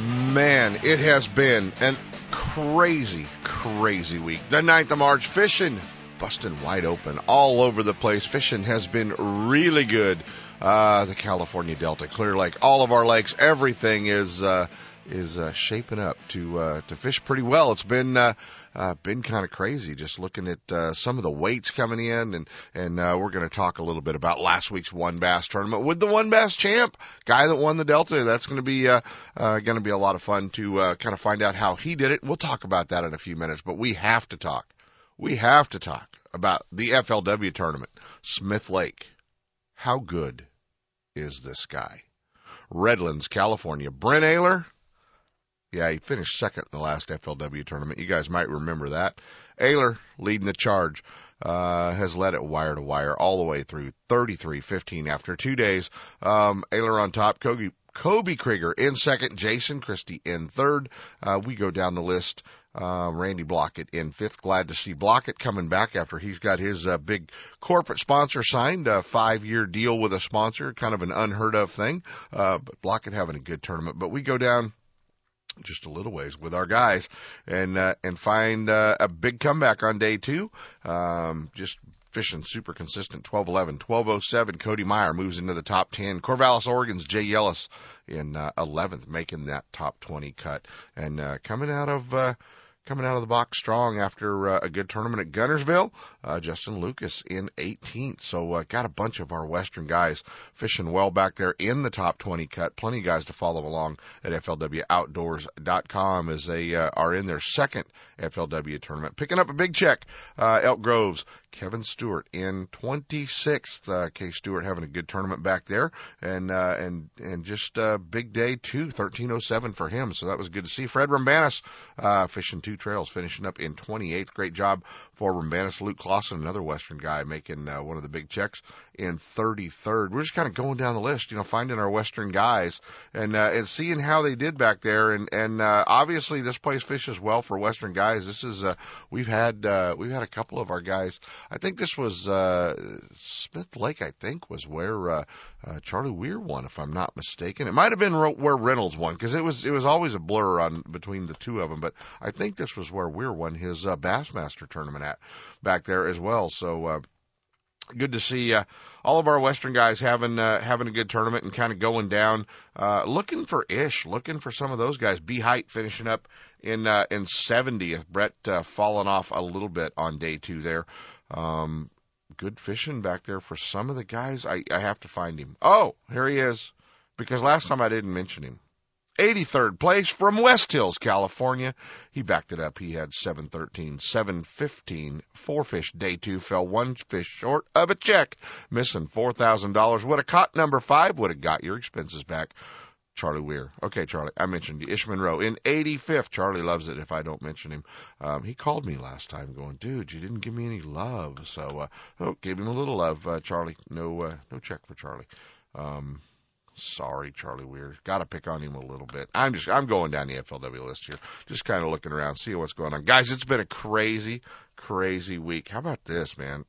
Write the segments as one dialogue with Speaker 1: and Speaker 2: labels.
Speaker 1: Man, it has been an crazy, crazy week. The 9th of March fishing busting wide open all over the place. Fishing has been really good. Uh, the California Delta, Clear Lake, all of our lakes, everything is uh, is uh, shaping up to uh, to fish pretty well. It's been uh, been kind of crazy just looking at uh, some of the weights coming in, and and uh, we're going to talk a little bit about last week's one bass tournament with the one bass champ guy that won the Delta. That's going to be uh, uh, going to be a lot of fun to uh, kind of find out how he did it. We'll talk about that in a few minutes, but we have to talk we have to talk about the FLW tournament. Smith Lake. How good is this guy? Redlands, California. Brent Ehrler. Yeah, he finished second in the last FLW tournament. You guys might remember that. Ehrler leading the charge. Uh, has led it wire to wire all the way through 33-15 after two days. Um, Ehrler on top, Kobe, Kobe Krieger in second, Jason Christie in third. Uh, we go down the list. Uh, Randy Blaukat in fifth. Glad to see Blaukat coming back after he's got his uh, big corporate sponsor signed, a five year deal with a sponsor, kind of an unheard of thing. Uh, but Blaukat having a good tournament. But we go down just a little ways with our guys and uh, and find uh, a big comeback on day two. Um, just fishing super consistent 12-11 1207 cody meyer moves into the top 10 corvallis oregon's Jay Yelas in uh, 11th making that top 20 cut and uh, coming out of uh, coming out of the box strong after uh, a good tournament at Guntersville. Uh, Justin Lucas in 18th. So uh, got a bunch of our Western guys fishing well back there in the top 20 cut. Plenty of guys to follow along at FLWOutdoors.com as they uh, are in their second FLW tournament. Picking up a big check. Uh, Elk Groves Kevin Stewart in 26th. Uh, K. Stewart having a good tournament back there, and uh, and and just uh, big day too, 1307 for him. So that was good to see. Fred Roumbanis uh, fishing two trails, finishing up in 28th. Great job for Roumbanis. Luke Clausen, another Western guy, making uh, one of the big checks in 33rd. We're just kind of going down the list, you know, finding our Western guys and uh, and seeing how they did back there. And and uh, obviously this place fishes well for Western guys. This is uh, we've had uh, we've had a couple of our guys I think this was uh, Smith Lake. I think was where uh, uh, Charlie Weir won, if I'm not mistaken. It might have been where Reynolds won because it was it was always a blur on between the two of them. But I think this was where Weir won his uh, Bassmaster tournament at back there as well. So. Uh, good to see uh, all of our Western guys having uh, having a good tournament and kind of going down, uh, looking for Ish, looking for some of those guys. B Hite finishing up in uh, in 70th. Brett uh, falling off a little bit on day two there. Um, good fishing back there for some of the guys. I, I have to find him. Oh, here he is. Because last time I didn't mention him. 83rd place from West Hills, California. He backed it up. He had 713, 715, four fish. Day two fell one fish short of a check, missing $4,000. Would have caught number five, would have got your expenses back. Charlie Weir. Okay, Charlie, I mentioned you. Ish Monroe in 85th. Charlie loves it if I don't mention him. Um, he called me last time going, dude, you didn't give me any love. So, uh, oh, gave him a little love, uh, Charlie. No, uh, no check for Charlie. Um, sorry, Charlie Weir. Got to pick on him a little bit. I'm just, I'm going down the FLW list here. Just kind of looking around, seeing what's going on. Guys, it's been a crazy, crazy week. How about this, man?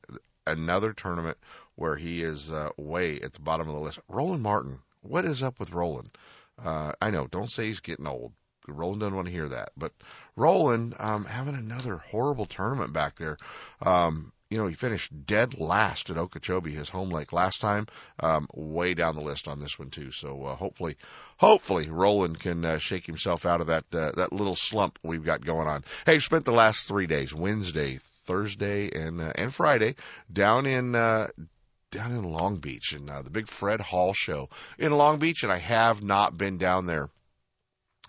Speaker 1: Another tournament where he is, uh, way at the bottom of the list. Roland Martin. What is up with Roland? I know, don't say he's getting old. Roland doesn't want to hear that. But Roland, um, having another horrible tournament back there. Um, you know, he finished dead last at Okeechobee, his home lake last time. Um, way down the list on this one too. So uh, hopefully, hopefully Roland can uh, shake himself out of that uh, that little slump we've got going on. Hey, spent the last three days, Wednesday, Thursday, and uh, and Friday, down in uh, down in Long Beach and uh, the big Fred Hall show in Long Beach, and I have not been down there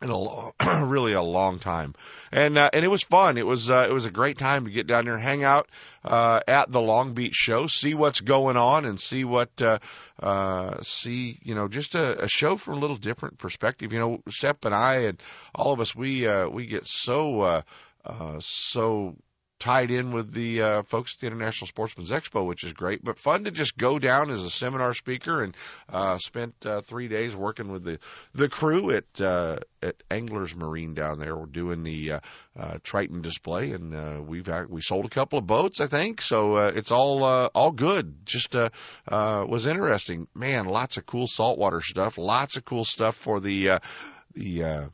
Speaker 1: in a long, really a long time, and uh, and it was fun. It was uh, it was a great time to get down there, hang out uh, at the Long Beach show, see what's going on, and see what uh, uh, see you know just a, a show from a little different perspective. You know, Shep and I and all of us we uh, we get so uh, uh, so tied in with the uh, folks at the International Sportsman's Expo, which is great. But fun to just go down as a seminar speaker and uh, spent uh, three days working with the the crew at uh, at Anglers Marine down there. We're doing the uh, uh, Triton display, and uh, we've we sold a couple of boats, I think. So uh, it's all uh, all good. Just uh, uh, was interesting, man. Lots of cool saltwater stuff. Lots of cool stuff for the uh, the uh,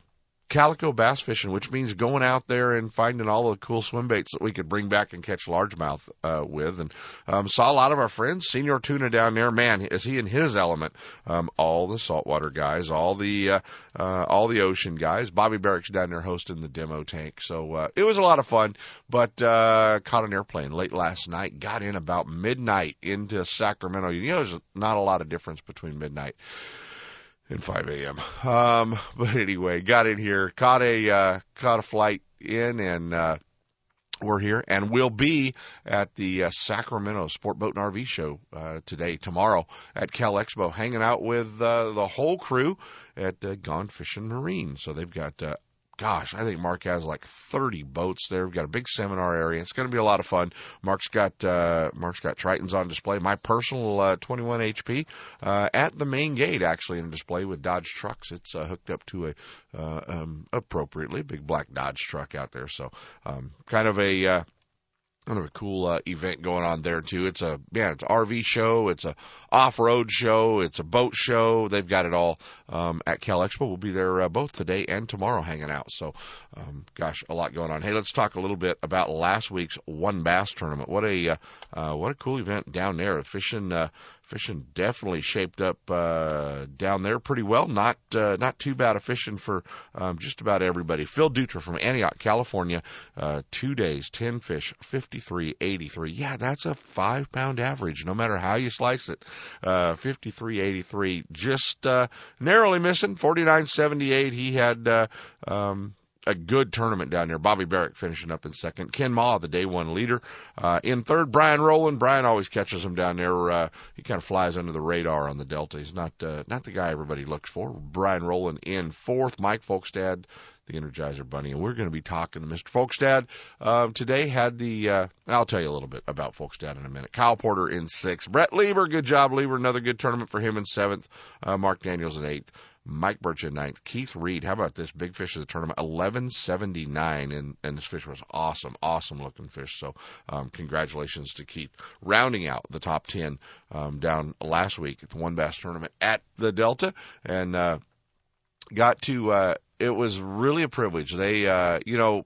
Speaker 1: calico bass fishing, which means going out there and finding all the cool swim baits that we could bring back and catch largemouth uh, with. And um, saw a lot of our friends. Senior Tuna down there, man, is he in his element? Um, all the saltwater guys, all the uh, uh, all the ocean guys. Bobby Barrack's down there hosting the demo tank. So uh, it was a lot of fun. But uh, caught an airplane late last night. Got in about midnight into Sacramento. You know, there's not a lot of difference between midnight and 5 a.m. Um, but anyway, got in here, caught a uh, caught a flight in, and uh, we're here, and we'll be at the uh, Sacramento Sport Boat and RV Show uh, today, tomorrow at Cal Expo, hanging out with uh, the whole crew at uh, Gone Fishing Marine. So they've got uh, gosh, I think Mark has like 30 boats there. We've got a big seminar area. It's going to be a lot of fun. Mark's got uh, Mark's got Tritons on display. My personal uh, 21 HP uh, at the main gate, actually, in display with Dodge trucks. It's uh, hooked up to a uh, um, appropriately big black Dodge truck out there. So um, kind of a uh, kind of a cool uh, event going on there too. It's a yeah, it's an RV show, it's a off-road show, it's a boat show. They've got it all um, at Cal Expo. We'll be there uh, both today and tomorrow hanging out. So, um, gosh, a lot going on. Hey, let's talk a little bit about last week's one bass tournament. What a uh, uh, what a cool event down there. Fishing uh, fishing definitely shaped up uh, down there pretty well. Not uh, not too bad of fishing for um, just about everybody. Phil Dutra from Antioch, California, uh, two days, ten fish, fifty three eighty three. Yeah, that's a five pound average, no matter how you slice it. Uh, fifty three eighty three, just uh, narrowly missing. Forty nine seventy eight. He had uh, um, a good tournament down there. Bobby Barrack finishing up in second. Ken Ma, the day one leader. Uh, in third, Brian Rowland. Brian always catches him down there. Uh, he kind of flies under the radar on the Delta. He's not, uh, not the guy everybody looks for. Brian Rowland in fourth. Mike Folkestad, the Energizer Bunny. And we're going to be talking to Mr. Folkestad. Uh, today had the, uh, I'll tell you a little bit about Folkestad in a minute. Kyle Porter in sixth. Brett Lieber, good job, Lieber. Another good tournament for him in seventh. Uh, Mark Daniels in eighth. Mike Birch in ninth. Keith Reed, how about this big fish of the tournament? Eleven seventy nine, and and this fish was awesome, awesome looking fish. So um, congratulations to Keith, rounding out the top ten um, down last week at the one bass tournament at the Delta, and uh, got to. Uh, it was really a privilege. They, uh, you know,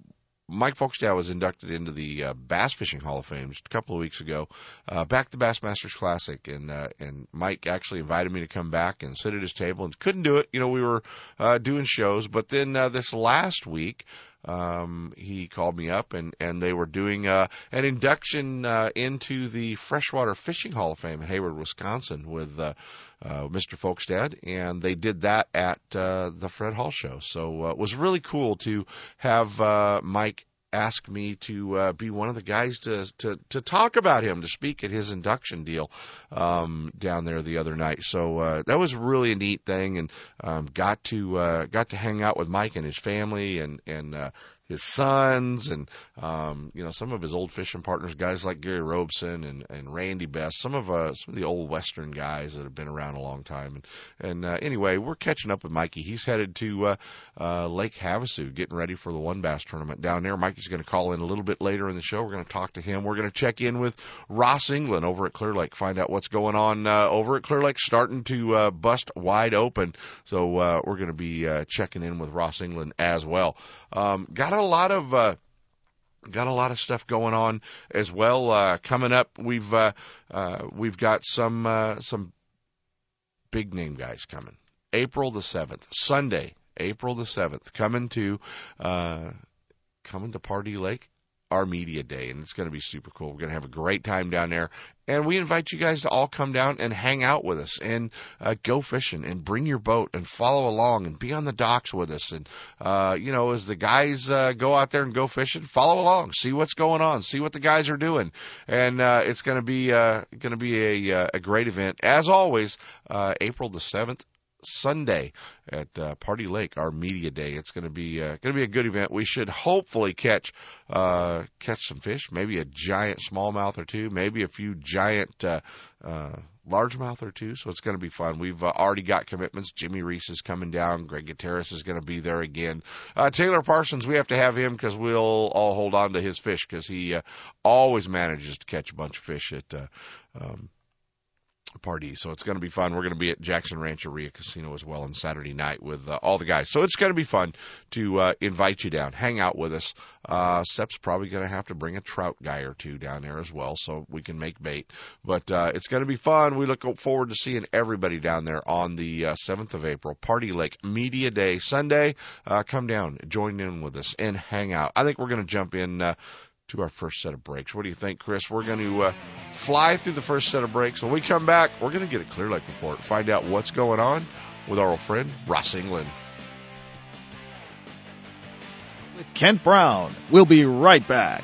Speaker 1: Mike Folkestad was inducted into the uh, Bass Fishing Hall of Fame just a couple of weeks ago, uh, back to Bassmasters Classic, and uh, and Mike actually invited me to come back and sit at his table, and couldn't do it. You know, we were uh, doing shows, but then uh, this last week. Um, he called me up and, and they were doing uh, an induction uh, into the Freshwater Fishing Hall of Fame in Hayward, Wisconsin with uh, uh, Mr. Folkestad, and they did that at uh, the Fred Hall show. So uh, it was really cool to have uh, Mike ask me to uh, be one of the guys to, to to talk about him, to speak at his induction deal um, down there the other night. So uh, that was really a neat thing, and um, got to uh, got to hang out with Mike and his family, and and uh, his sons and um, you know some of his old fishing partners, guys like Gary Robeson and, and Randy Best, some of uh, some of the old Western guys that have been around a long time. And and uh, anyway, we're catching up with Mikey. He's headed to uh, uh, Lake Havasu, getting ready for the one bass tournament down there. Mikey's going to call in a little bit later in the show. We're going to talk to him. We're going to check in with Ross England over at Clear Lake, find out what's going on uh, over at Clear Lake, starting to uh, bust wide open. So uh, we're going to be uh, checking in with Ross England as well. Um, got a lot of uh, got a lot of stuff going on as well uh, coming up. We've uh, uh, we've got some uh, some big name guys coming. April the seventh, Sunday, April the seventh, coming to uh, coming to Pardee Lake. Our media day, and it's going to be super cool. We're going to have a great time down there, and we invite you guys to all come down and hang out with us and uh, go fishing and bring your boat and follow along and be on the docks with us. And uh, you know, as the guys uh, go out there and go fishing, follow along, see what's going on, see what the guys are doing, and uh, it's going to be uh, going to be a, uh, a great event as always. Uh, April the seventh Sunday at uh, Pardee Lake, our media day. It's going to be uh, going to be a good event. We should hopefully catch uh, catch some fish, maybe a giant smallmouth or two, maybe a few giant uh, uh, largemouth or two. So it's going to be fun. We've uh, already got commitments. Jimmy Reese is coming down. Greg Gutierrez is going to be there again. Uh, Taylor Parsons, we have to have him because we'll all hold on to his fish because he uh, always manages to catch a bunch of fish at. Uh, um, Pardee. So it's going to be fun. We're going to be at Jackson Rancheria Casino as well on Saturday night with uh, all the guys. So it's going to be fun to uh, invite you down, hang out with us. Uh, Sep's probably going to have to bring a trout guy or two down there as well so we can make bait. But uh, it's going to be fun. We look forward to seeing everybody down there on the uh, 7th of April, Pardee Lake Media Day Sunday. Uh, come down, join in with us, and hang out. I think we're going to jump in. Uh, to our first set of breaks. What do you think, Chris? We're going to uh, fly through the first set of breaks. When we come back, we're going to get a Clear Lake report, find out what's going on with our old friend Ross England.
Speaker 2: With Kent Brown, we'll be right back.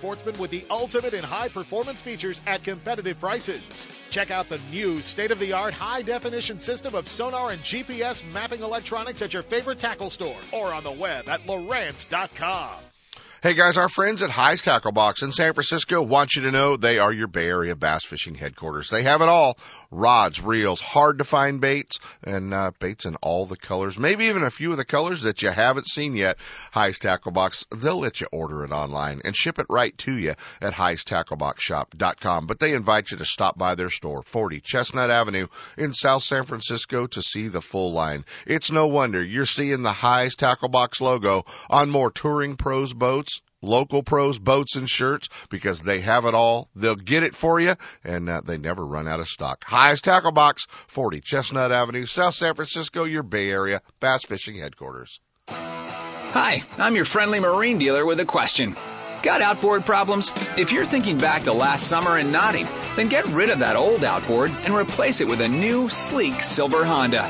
Speaker 2: sportsmen with the ultimate in high performance features at competitive prices. Check out the new state of the art high definition system of sonar and GPS mapping electronics at your favorite tackle store or on the web at Lowrance.com.
Speaker 1: Hey guys, our friends at Hi's Tackle Box in San Francisco want you to know they are your Bay Area bass fishing headquarters. They have it all. Rods, reels, hard to find baits, and uh, baits in all the colors. Maybe even a few of the colors that you haven't seen yet. Hi's Tackle Box, they'll let you order it online and ship it right to you at highstackleboxshop.com. But they invite you to stop by their store, 40 Chestnut Avenue in South San Francisco to see the full line. It's no wonder you're seeing the Hi's Tackle Box logo on more touring pros boats local pros boats and shirts because they have it all. They'll get it for you and uh, they never run out of stock. Highest Tackle Box, 40 Chestnut Avenue, South San Francisco, your Bay Area bass fishing headquarters.
Speaker 3: Hi, I'm your friendly marine dealer with a question. Got outboard problems? If you're thinking back to last summer and nodding, then get rid of that old outboard and replace it with a new, sleek silver Honda.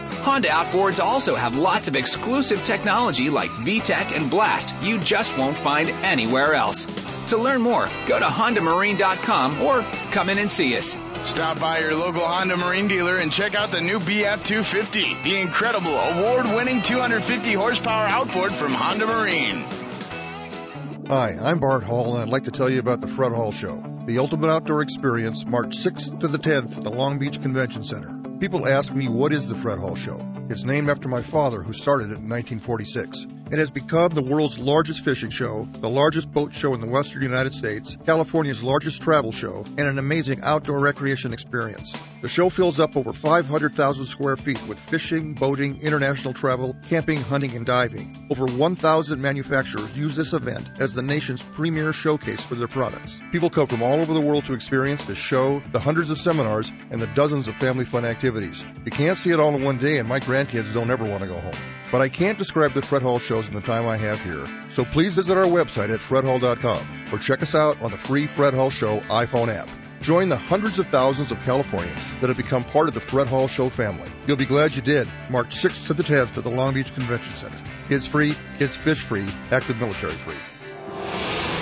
Speaker 3: Honda outboards also have lots of exclusive technology like VTEC and Blast you just won't find anywhere else. To learn more, go to HondaMarine.com or come in and see us.
Speaker 4: Stop by your local Honda Marine dealer and check out the new BF 250, the incredible award winning 250 horsepower outboard from Honda Marine.
Speaker 5: Hi, I'm Bart Hall, and I'd like to tell you about the Fred Hall Show, the ultimate outdoor experience, March 6th to the 10th at the Long Beach Convention Center. People ask me, what is the Fred Hall Show? It's named after my father, who started it in 1946. It has become the world's largest fishing show, the largest boat show in the western United States, California's largest travel show, and an amazing outdoor recreation experience. The show fills up over 500,000 square feet with fishing, boating, international travel, camping, hunting, and diving. Over 1,000 manufacturers use this event as the nation's premier showcase for their products. People come from all over the world to experience the show, the hundreds of seminars, and the dozens of family fun activities. You can't see it all in one day, and my grandkids don't ever want to go home. But I can't describe the Fred Hall shows in the time I have here. So please visit our website at fredhall.com or check us out on the free Fred Hall Show iPhone app. Join the hundreds of thousands of Californians that have become part of the Fred Hall Show family. You'll be glad you did. March 6th to the 10th at the Long Beach Convention Center. Kids free, kids fish free, active military free.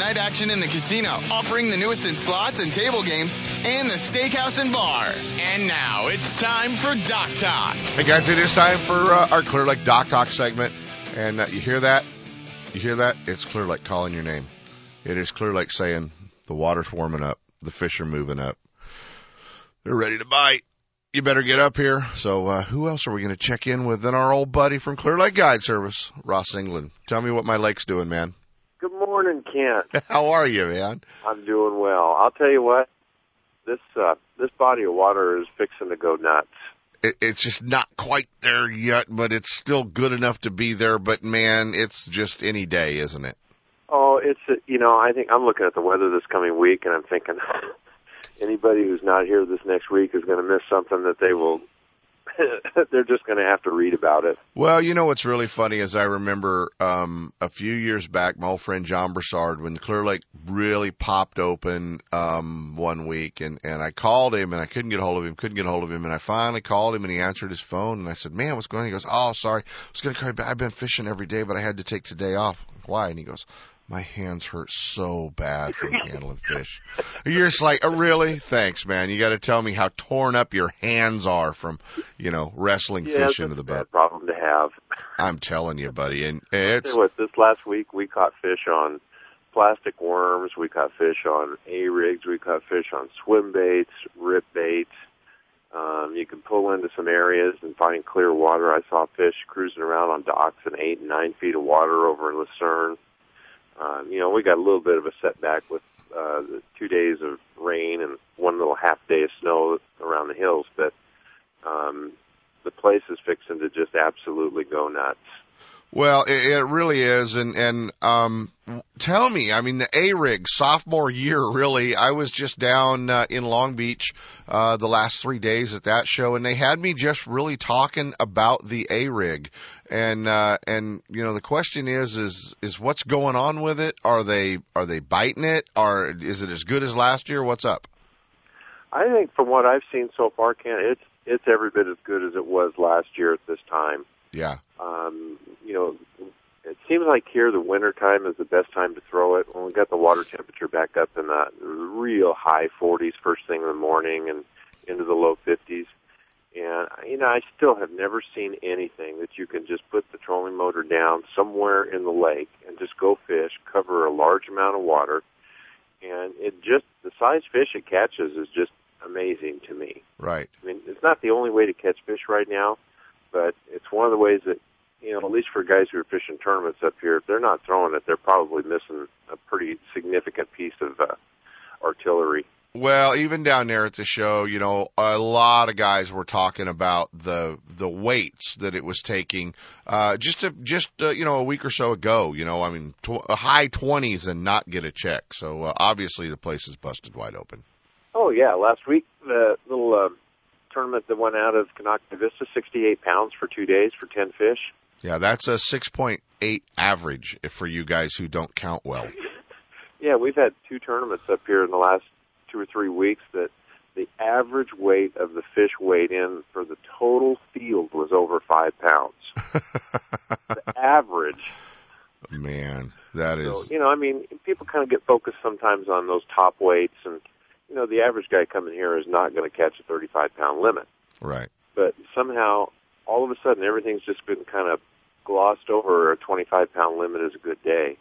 Speaker 4: night action in the casino, offering the newest in slots and table games, and the steakhouse and bar. And now it's time for Dock Talk.
Speaker 1: Hey guys, it is time for uh, our Clear Lake Dock Talk segment, and uh, you hear that? You hear that? It's Clear Lake calling your name. It is Clear Lake saying the water's warming up, the fish are moving up, they're ready to bite. You better get up here. So, uh, who else are we going to check in with than our old buddy from Clear Lake Guide Service, Ross England? Tell me what my lake's doing, man.
Speaker 6: Good morning, Kent.
Speaker 1: How are you, man?
Speaker 6: I'm doing well. I'll tell you what, this uh, this body of water is fixing to go nuts.
Speaker 1: It, it's just not quite there yet, but it's still good enough to be there. But man, it's just any day, isn't it?
Speaker 6: Oh, it's uh, you know I think I'm looking at the weather this coming week, and I'm thinking anybody who's not here this next week is going to miss something that they will. they're just going to have to read about it.
Speaker 1: Well, you know what's really funny is I remember um, a few years back, my old friend John Broussard, when Clear Lake really popped open um, one week, and and I called him and I couldn't get a hold of him, couldn't get a hold of him, and I finally called him and he answered his phone, and I said, "Man, what's going on?" He goes, "Oh, sorry, I was going to call you back. I've been fishing every day, but I had to take today off. Why?" And he goes, my hands hurt so bad from handling fish. You're just like, oh, really? Thanks, man. You got to tell me how torn up your hands are from, you know, wrestling
Speaker 6: yeah,
Speaker 1: fish into the
Speaker 6: bad
Speaker 1: boat.
Speaker 6: problem to have.
Speaker 1: I'm telling you, buddy, and it's
Speaker 6: what this last week we caught fish on plastic worms, we caught fish on A rigs, we caught fish on swim baits, rip baits. Um, you can pull into some areas and find clear water. I saw fish cruising around on docks in eight and nine feet of water over in Lucerne. Um, you know, we got a little bit of a setback with uh, the two days of rain and one little half day of snow around the hills, but um, the place is fixing to just absolutely go nuts.
Speaker 1: Well, it, it really is, and and um, tell me, I mean, the A rig sophomore year, really. I was just down uh, in Long Beach uh, the last three days at that show, and they had me just really talking about the A rig, and uh, and you know, the question is, is is what's going on with it? Are they are they biting it? Or is it as good as last year? What's up?
Speaker 6: I think from what I've seen so far, Ken, it's it's every bit as good as it was last year at this time.
Speaker 1: Yeah.
Speaker 6: Um, you know, it seems like here the winter time is the best time to throw it. When we got the water temperature back up in the real high 40s first thing in the morning and into the low 50s. And you know, I still have never seen anything that you can just put the trolling motor down somewhere in the lake and just go fish, cover a large amount of water, and it just the size fish it catches is just amazing to me.
Speaker 1: Right.
Speaker 6: I mean, it's not the only way to catch fish right now, but it's one of the ways that you know, at least for guys who are fishing tournaments up here, if they're not throwing it, they're probably missing a pretty significant piece of uh, artillery.
Speaker 1: Well, even down there at the show, you know, a lot of guys were talking about the the weights that it was taking. Uh, just a, just uh, you know a week or so ago, you know, I mean, tw- high twenties and not get a check. So uh, obviously the place is busted wide open.
Speaker 6: Oh yeah, last week the little uh, tournament that went out of Konocti Vista, 68 pounds for two days for 10 fish.
Speaker 1: Yeah, that's a 6.8 average for you guys who don't count well.
Speaker 6: Yeah, we've had two tournaments up here in the last two or three weeks that the average weight of the fish weighed in for the total field was over five pounds. the average.
Speaker 1: Man, that is.
Speaker 6: So, you know, I mean, people kind of get focused sometimes on those top weights, and you know, the average guy coming here is not going to catch a 35 pound limit.
Speaker 1: Right.
Speaker 6: But somehow, all of a sudden, everything's just been kind of glossed over. A 25 pound limit is a good day.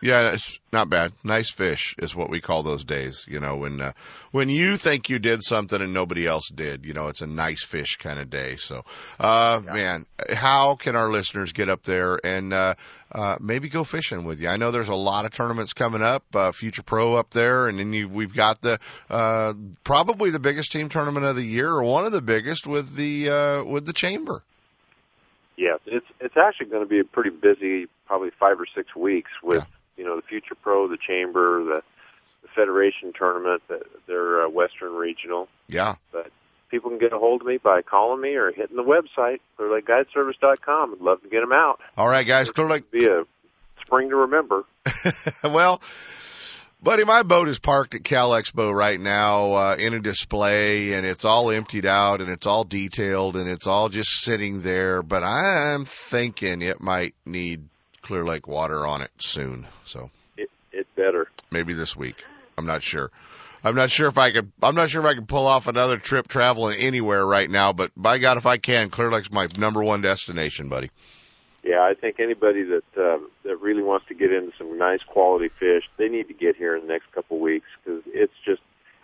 Speaker 1: Yeah, it's not bad. Nice fish is what we call those days. You know, when uh, when you think you did something and nobody else did. You know, it's a nice fish kind of day. So, uh, yeah. man, how can our listeners get up there and uh, uh, maybe go fishing with you? I know there's a lot of tournaments coming up. Uh, Future Pro up there, and then you, we've got the uh, probably the biggest team tournament of the year, or one of the biggest with the uh, with the Chamber.
Speaker 6: Yes, it's it's actually going to be a pretty busy, probably five or six weeks with.
Speaker 1: Yeah
Speaker 6: you know, the Future Pro, the Chamber, the, the Federation tournament, the, their uh, Western Regional.
Speaker 1: Yeah.
Speaker 6: But people can get a hold of me by calling me or hitting the website, clearlakeguideservice.com. I'd love to get them out.
Speaker 1: All right, guys. Clear Lake.
Speaker 6: Be a spring to remember.
Speaker 1: well, buddy, my boat is parked at Cal Expo right now uh, in a display, and it's all emptied out, and it's all detailed, and it's all just sitting there. But I'm thinking it might need Clear Lake water on it soon. So
Speaker 6: It, it better.
Speaker 1: maybe this week. I'm not sure. I'm not sure if I could. I'm not sure if I can pull off another trip traveling anywhere right now. But by God, if I can, Clear Lake's my number one destination, buddy.
Speaker 6: Yeah, I think anybody that uh, that really wants to get into some nice quality fish, they need to get here in the next couple of weeks because it's just.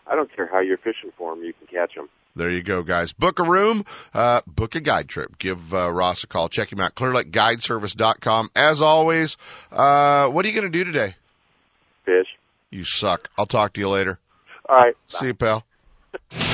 Speaker 6: I don't care how you're fishing for them, you can catch them.
Speaker 1: There you go, guys. Book a room, uh, book a guide trip. Give uh, Ross a call. Check him out, clearlakeguideservice.com. As always, uh, what are you going to do today?
Speaker 6: Fish.
Speaker 1: You suck. I'll talk to you later.
Speaker 6: All right.
Speaker 1: See you, pal.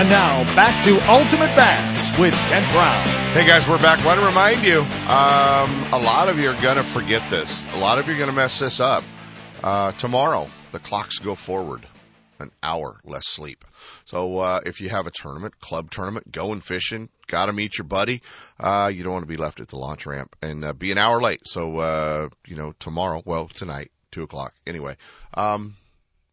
Speaker 2: And now back to Ultimate Bass with Kent Brown.
Speaker 1: Hey guys, we're back. Want to remind you, um, a lot of you are going to forget this. A lot of you are going to mess this up. Uh, tomorrow, the clocks go forward an hour less sleep. So uh, if you have a tournament, club tournament, going fishing, got to meet your buddy, uh, you don't want to be left at the launch ramp and uh, be an hour late. So uh, you know tomorrow, well tonight, two o'clock. Anyway, um,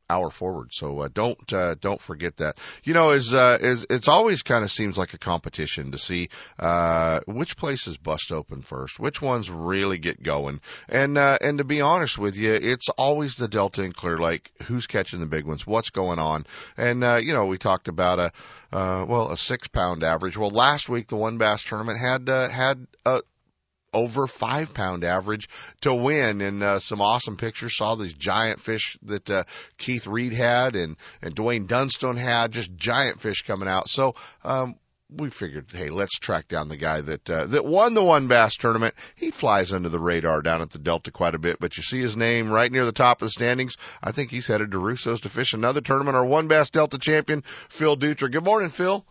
Speaker 1: hour forward. So uh, don't uh, don't forget that. You know, is uh, is it's always kind of seems like a competition to see uh, which places bust open first, which ones really get going, and uh, and to be honest with you, it's always the Delta and Clear Lake. Who's catching the big ones? What's going on? And uh, you know, we talked about a uh, well a six pound average. Well, last week the one bass tournament had uh, had a over five pound average to win and uh, some awesome pictures saw these giant fish that uh, Keith Reed had and and Dwayne Dunstone had just giant fish coming out so um we figured, hey, let's track down the guy that uh, that won the one bass tournament. He flies under the radar down at the Delta quite a bit, but you see his name right near the top of the standings. I think he's headed to Russo's to fish another tournament. Our one bass Delta champion, Phil Dutra. Good morning, Phil.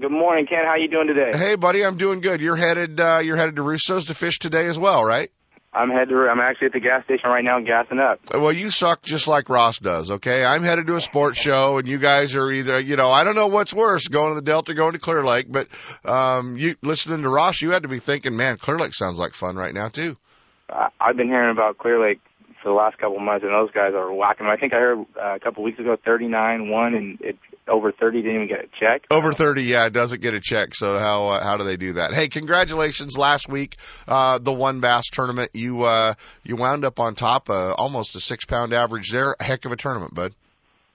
Speaker 7: Good morning, Ken. How you doing today?
Speaker 1: Hey, buddy, I'm doing good. You're headed uh, you're headed to Russo's to fish today as well, right?
Speaker 7: I'm headed. To, I'm actually at the gas station right now, gassing up.
Speaker 1: Well, you suck just like Ross does, okay? I'm headed to a sports show, and you guys are either, you know, I don't know what's worse, going to the Delta, going to Clear Lake, but um, you listening to Ross, you had to be thinking, man, Clear Lake sounds like fun right now too.
Speaker 7: I, I've been hearing about Clear Lake for the last couple of months, and those guys are whacking. I think I heard uh, a couple of weeks ago 39 one, and it over 30 didn't even get a check.
Speaker 1: Over 30, yeah, it doesn't get a check. So how uh, how do they do that? Hey, congratulations! Last week, uh, the one bass tournament, you uh, you wound up on top, uh, almost a six pound average there. Heck of a tournament, bud.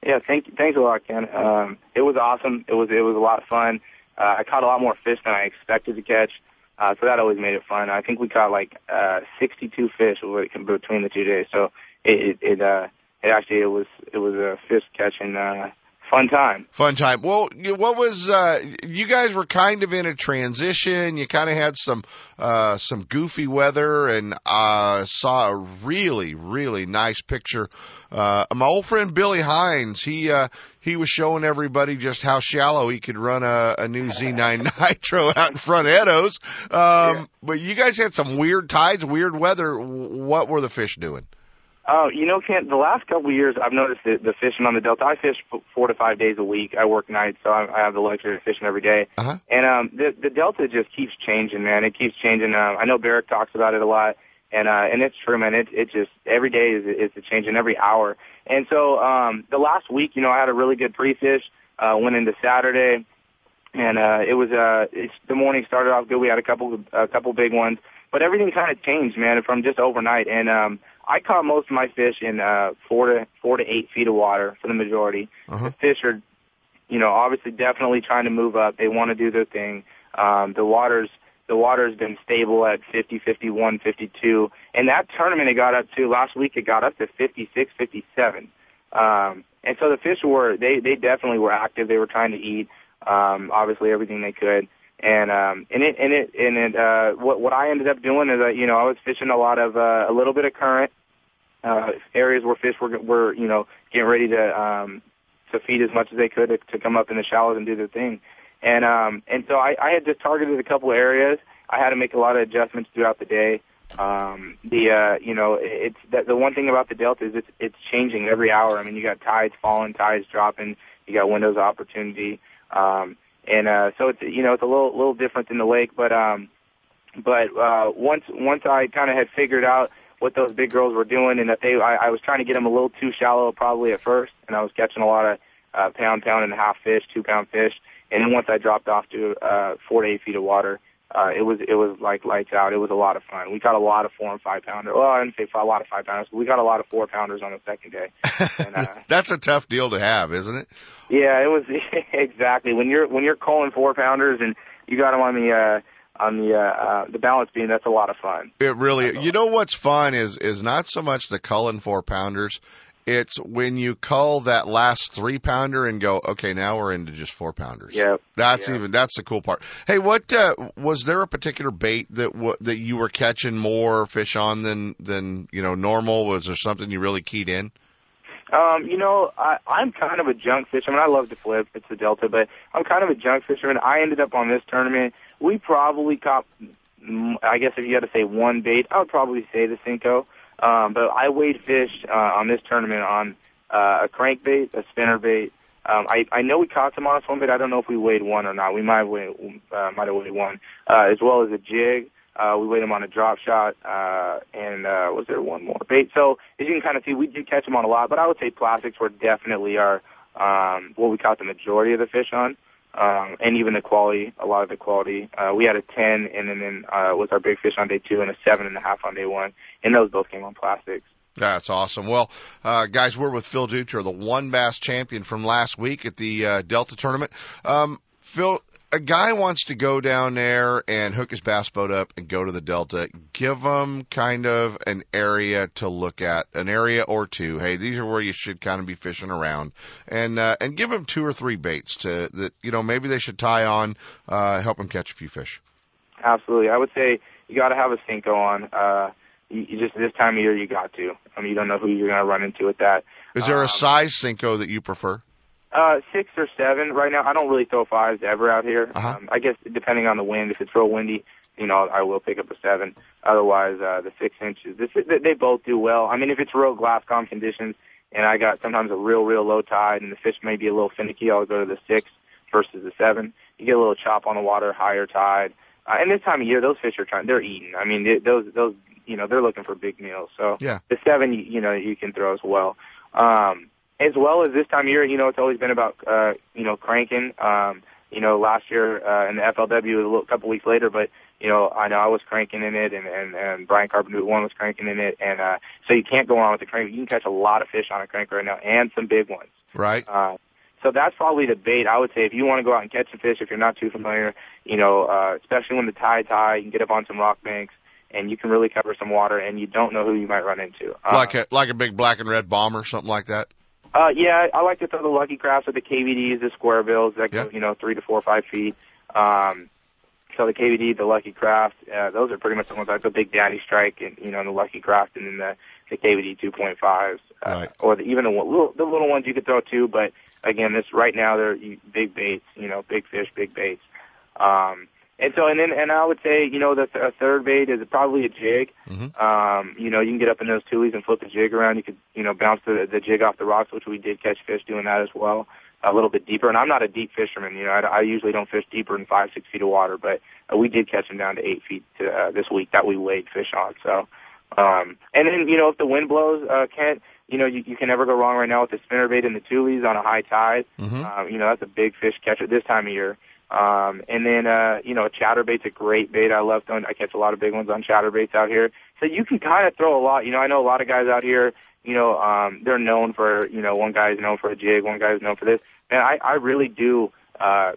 Speaker 7: Yeah, thank thanks a lot, Ken. Um, it was awesome. It was it was a lot of fun. Uh, I caught a lot more fish than I expected to catch, uh, so that always made it fun. I think we caught like uh, 62 fish between the two days. So it it, it uh it actually it was it was a fish catching uh fun time.
Speaker 1: Fun time. Well, what was uh you guys were kind of in a transition. You kind of had some uh some goofy weather and uh saw a really really nice picture. Uh my old friend Billy Hines, he uh he was showing everybody just how shallow he could run a, a new Z9 Nitro out in front of Eddo's. Um but you guys had some weird tides, weird weather. What were the fish doing?
Speaker 7: Oh, you know, Kent, the last couple of years I've noticed that the fishing on the Delta. I fish four to five days a week. I work nights, so I, I have the luxury of fishing every day.
Speaker 1: Uh-huh.
Speaker 7: And um, the the Delta just keeps changing, man. It keeps changing. Uh, I know Barrack talks about it a lot, and uh, and it's true, man. It it just every day is is a change, and every hour. And so um, the last week, you know, I had a really good pre-fish. Uh, went into Saturday, and uh, it was uh, it's, the morning started off good. We had a couple a couple big ones, but everything kind of changed, man, from just overnight. And um, I caught most of my fish in uh, four to four to eight feet of water for the majority.
Speaker 1: Uh-huh.
Speaker 7: The fish are, you know, obviously definitely trying to move up. They want to do their thing. Um, the water's the water has been stable at 50, 51, 52. And that tournament it got up to last week it got up to 56, 57. Um, and so the fish were they they definitely were active. They were trying to eat um, obviously everything they could. And um, and it and it and it uh, what what I ended up doing is that you know I was fishing a lot of uh, a little bit of current uh, areas where fish were were you know getting ready to um, to feed as much as they could to, to come up in the shallows and do their thing. And um, and so I, I had just targeted a couple of areas. I had to make a lot of adjustments throughout the day. Um, the uh, you know it's that the one thing about the delta is it's it's changing every hour. I mean you got tides falling, tides dropping, you got windows of opportunity, um, and uh, so it's you know it's a little little different than the lake, but um, but uh, once once I kind of had figured out what those big girls were doing and that they I, I was trying to get them a little too shallow probably at first, and I was catching a lot of uh, pound pound and a half fish, two pound fish, and then once I dropped off to uh, four to eight feet of water uh, it was it was like lights out. It was a lot of fun. We got a lot of four and five pounder. Well, I didn't say a lot of five pounders, but we got a lot of four pounders on the second day.
Speaker 1: And, uh, That's a tough deal to have, isn't it?
Speaker 7: Yeah, it was exactly when you're when you're calling four pounders and you got them on the uh, on the uh, uh, the balance beam. That's a lot of fun.
Speaker 1: It really. You know what's fun is is not so much the culling four pounders. It's when you cull that last three pounder and go, okay, now we're into just four pounders.
Speaker 7: Yeah,
Speaker 1: that's
Speaker 7: yeah.
Speaker 1: even that's the cool part. Hey, what uh, was there a particular bait that w- that you were catching more fish on than than you know normal? Was there something you really keyed in?
Speaker 7: Um, you know, I, I'm kind of a junk fisherman. I love to flip. It's the Delta, but I'm kind of a junk fisherman. I ended up on this tournament. We probably caught, mm, I guess if you had to say one bait, I would probably say the Senko. Um, but I weighed fish uh, on this tournament on uh, a crankbait, a spinnerbait. Um, I, I know we caught some on a swim bait. I don't know if we weighed one or not. We might weighed, uh, might have weighed one, uh, as well as a jig. Uh, we weighed them on a drop shot, uh, and uh, was there one more bait? So as you can kind of see, we did catch them on a lot, but I would say plastics were definitely our um, what we caught the majority of the fish on um, and even the quality, a lot of the quality. Uh, we had a 10 and then uh, was our big fish on day two and a seven and a half on day one. And those both came on plastics.
Speaker 1: That's awesome. Well, uh, guys, we're with Phil Dutra, the one bass champion from last week at the uh, Delta tournament. Um, Phil, a guy wants to go down there and hook his bass boat up and go to the Delta. Give them kind of an area to look at, an area or two. Hey, these are where you should kind of be fishing around, and uh, and give them two or three baits to that you know maybe they should tie on, uh, help them catch a few fish.
Speaker 7: Absolutely, I would say you got to have a Senko on. Uh, you, you just this time of year you got to. I mean, you don't know who you're going to run into with that.
Speaker 1: Is there
Speaker 7: um,
Speaker 1: a size Senko that you prefer?
Speaker 7: Uh, six or seven right now. I don't really throw fives ever out here.
Speaker 1: Uh-huh.
Speaker 7: Um, I guess depending on the wind, if it's real windy, you know, I will pick up a seven. Otherwise, uh, the six inches. This, they both do well. I mean, if it's real glass calm conditions, and I got sometimes a real, real low tide, and the fish may be a little finicky, I'll go to the six versus the seven. You get a little chop on the water, higher tide. Uh, and this time of year, those fish are trying. They're eating. I mean, they, those those you know they're looking for big meals. So
Speaker 1: yeah.
Speaker 7: the seven, you, you know, you can throw as well. Um, as well as this time of year, you know, it's always been about, uh, you know, cranking. Um, you know, last year, uh, in the FLW, a little, couple weeks later, but, you know, I know I was cranking in it and, and, and Brian Carpenter one was cranking in it. And, uh, so you can't go wrong with the crank. You can catch a lot of fish on a crank right now and some big ones.
Speaker 1: Right.
Speaker 7: Uh, so that's probably the bait. I would say if you want to go out and catch some fish, if you're not too familiar, you know, uh, especially when the tide's high, you can get up on some rock banks and you can really cover some water and you don't know who you might run into. Uh,
Speaker 1: like a, like a big black and red bomber, or something like that.
Speaker 7: Uh, yeah, I like to throw the Lucky Crafts or the KVDs, the square bills that go,
Speaker 1: Yeah.
Speaker 7: you know, three to four or five feet. Um, so the KVD, the Lucky Craft, uh, those are pretty much the ones like the Big Daddy Strike and, you know, the Lucky Craft and then the, the KVD 2.5s. Uh,
Speaker 1: Right.
Speaker 7: Or the, even the little, the little ones you could throw too, but again, this right now they're big baits, you know, big fish, big baits. Um, and so, and then, and I would say, you know, the th- a third bait is probably a jig.
Speaker 1: Mhm.
Speaker 7: Um, you know, you can get up in those tulies and flip the jig around. You could, you know, bounce the, the jig off the rocks, which we did catch fish doing that as well, a little bit deeper. And I'm not a deep fisherman, you know, I, I usually don't fish deeper than five, six feet of water, but uh, we did catch them down to eight feet to, uh, this week that we weighed fish on. So, um, and then, you know, if the wind blows, uh, Kent, you know, you, you can never go wrong right now with the spinnerbait and the tulies on a high tide.
Speaker 1: Mhm.
Speaker 7: Um, you know, that's a big fish catcher this time of year. Um, and then, uh, you know, chatterbait's a great bait. I love throwing, I catch a lot of big ones on chatterbaits out here. So you can kind of throw a lot. You know, I know a lot of guys out here, you know, um, they're known for, you know, one guy's known for a jig, one guy's known for this. And I, I really do, uh,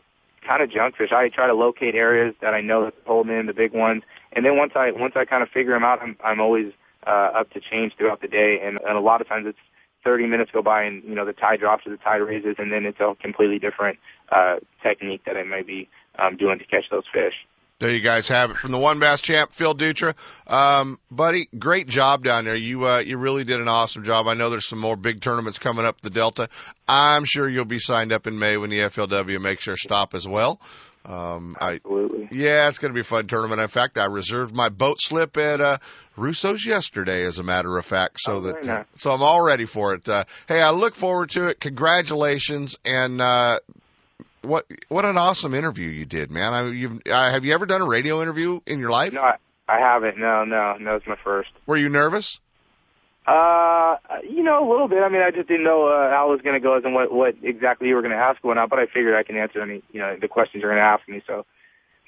Speaker 7: kind of junk fish. I try to locate areas that I know that's holding in the big ones, and then once I once I kind of figure them out, I'm I'm always uh, up to change throughout the day, and, and a lot of times it's 30 minutes go by and you know the tide drops or the tide raises, and then it's a completely different uh, technique that I might be um, doing to catch those fish.
Speaker 1: There you guys have it from the one bass champ, Phil Dutra. Um, buddy, great job down there. You, uh, you really did an awesome job. I know there's some more big tournaments coming up the Delta. I'm sure you'll be signed up in May when the FLW makes their stop as well.
Speaker 7: Um, Absolutely.
Speaker 1: I, yeah, it's going to be a fun tournament. In fact, I reserved my boat slip at, uh, Russo's yesterday, as a matter of fact, so
Speaker 7: oh,
Speaker 1: that,
Speaker 7: nice.
Speaker 1: so I'm all ready for it. Uh, hey, I look forward to it. Congratulations. And, uh, what what an awesome interview you did, man. I, you've, uh, have you ever done a radio interview in your life?
Speaker 7: No, I, I haven't. No, no, no. It's my first.
Speaker 1: Were you nervous?
Speaker 7: Uh, you know, a little bit. I mean, I just didn't know uh, how it was going to go as and what what exactly you were going to ask or not. But I figured I can answer any, you know, the questions you're going to ask me. So,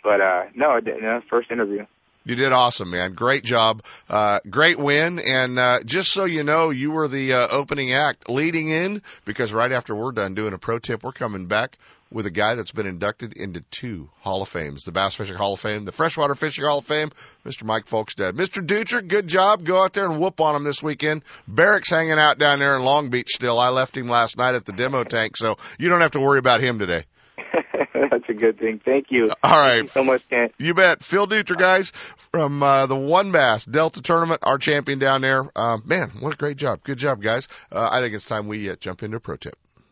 Speaker 7: but uh, no, I didn't. No, first interview.
Speaker 1: You did awesome, man. Great job. Uh, great win. And, uh, just so you know, you were the, uh, opening act leading in because right after we're done doing a pro tip, we're coming back with a guy that's been inducted into two Hall of Fames, the Bass Fishing Hall of Fame, the Freshwater Fishing Hall of Fame, Mr. Mike Folkestad. Mr. Dutra, good job. Go out there and whoop on him this weekend. Barrack's hanging out down there in Long Beach still. I left him last night at the demo tank, so you don't have to worry about him today.
Speaker 7: That's a good thing. Thank you.
Speaker 1: All right.
Speaker 7: Thank you so much, Kent.
Speaker 1: You bet. Phil Dutra, guys, from uh, the One Bass Delta Tournament, our champion down there. Uh, man, what a great job. Good job, guys. Uh, I think it's time we uh, jump into a pro tip.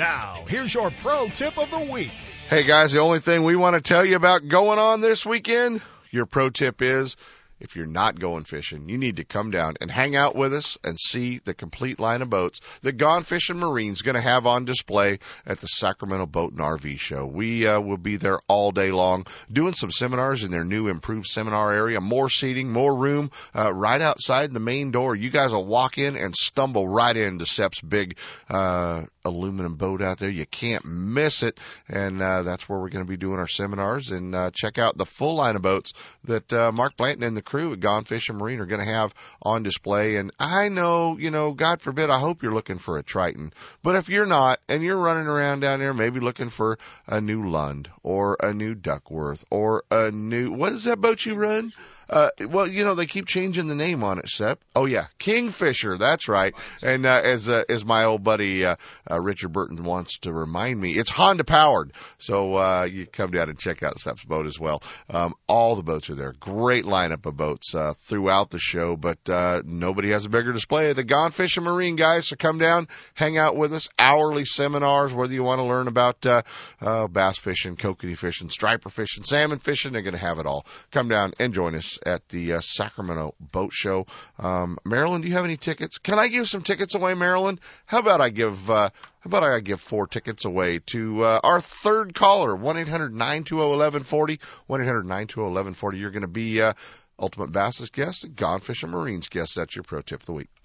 Speaker 2: Now, here's your pro tip of the week.
Speaker 1: Hey guys, the only thing we want to tell you about going on this weekend, your pro tip is if you're not going fishing, you need to come down and hang out with us and see the complete line of boats that Gone Fishing Marine's going to have on display at the Sacramento Boat and RV Show. We uh, will be there all day long doing some seminars in their new improved seminar area, more seating, more room, uh, right outside the main door. You guys will walk in and stumble right into Sepp's big uh, aluminum boat out there. You can't miss it, and uh, that's where we're going to be doing our seminars. And uh, check out the full line of boats that uh, Mark Blanton and the crew at Gone Fishing Marine are going to have on display. And I know, you know, God forbid, I hope you're looking for a Triton, but if you're not, and you're running around down there, maybe looking for a new Lund or a new Duckworth or a new what is that boat you run? Uh, well, you know, they keep changing the name on it, Sepp. Oh yeah, Kingfisher. That's right. And, uh, as, uh, as my old buddy, uh, uh, Richard Burton wants to remind me, it's Honda powered. So, uh, you come down and check out Sepp's boat as well. Um, all the boats are there. Great lineup of boats, uh, throughout the show, but, uh, nobody has a bigger display. The Gone Fishing Marine guys. So come down, hang out with us. Hourly seminars, whether you want to learn about, uh, uh, bass fishing, kokanee fishing, striper fishing, salmon fishing, they're going to have it all. Come down and join us at the uh, Sacramento Boat Show. Um, Marilyn, do you have any tickets? Can I give some tickets away, Marilyn? How about I give uh, how about I give four tickets away to uh, our third caller, one eight hundred nine two zero eleven forty, one eight hundred nine two zero eleven forty. You're going to be uh, Ultimate Bass's guest, Gone Fishing Marines guest. That's your pro tip of the week.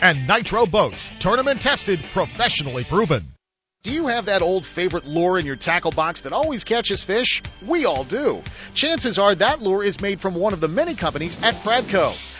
Speaker 2: and Nitro Boats. Tournament tested, professionally proven. Do you have that old favorite lure in your tackle box that always catches fish? We all do. Chances are that lure is made from one of the many companies at Pradco.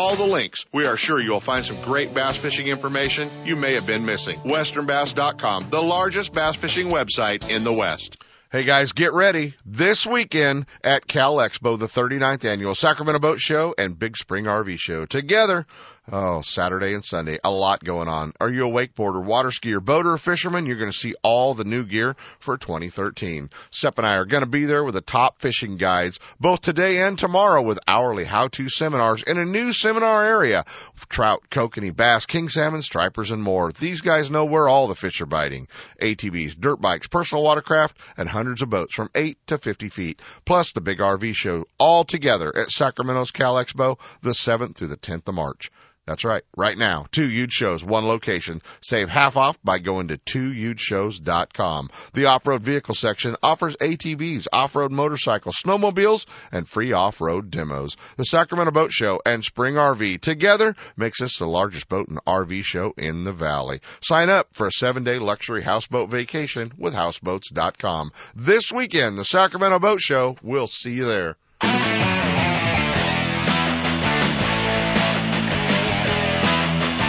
Speaker 1: the links. We are sure you'll find some great bass fishing information you may have been missing. westernbass.com, the largest bass fishing website in the West. Hey guys, get ready this weekend at Cal Expo, the 39th annual Sacramento Boat Show and Big Spring RV Show. Together, Oh, Saturday and Sunday. A lot going on. Are you a wakeboarder, water skier, boater, fisherman? You're going to see all the new gear for 2013. Sepp and I are going to be there with the top fishing guides both today and tomorrow with hourly how-to seminars in a new seminar area. Trout, kokanee, bass, king salmon, stripers, and more. These guys know where all the fish are biting. ATVs, dirt bikes, personal watercraft, and hundreds of boats from 8 to 50 feet. Plus the big RV show all together at Sacramento's Cal Expo the 7th through the 10th of March. That's right. Right now, two huge shows, one location. Save half off by going to twohugeshows.com. The off-road vehicle section offers ATVs, off-road motorcycles, snowmobiles, and free off-road demos. The Sacramento Boat Show and Spring RV together makes this the largest boat and RV show in the valley. Sign up for a seven-day luxury houseboat vacation with houseboats.com. This weekend, the Sacramento Boat Show. We'll see you there.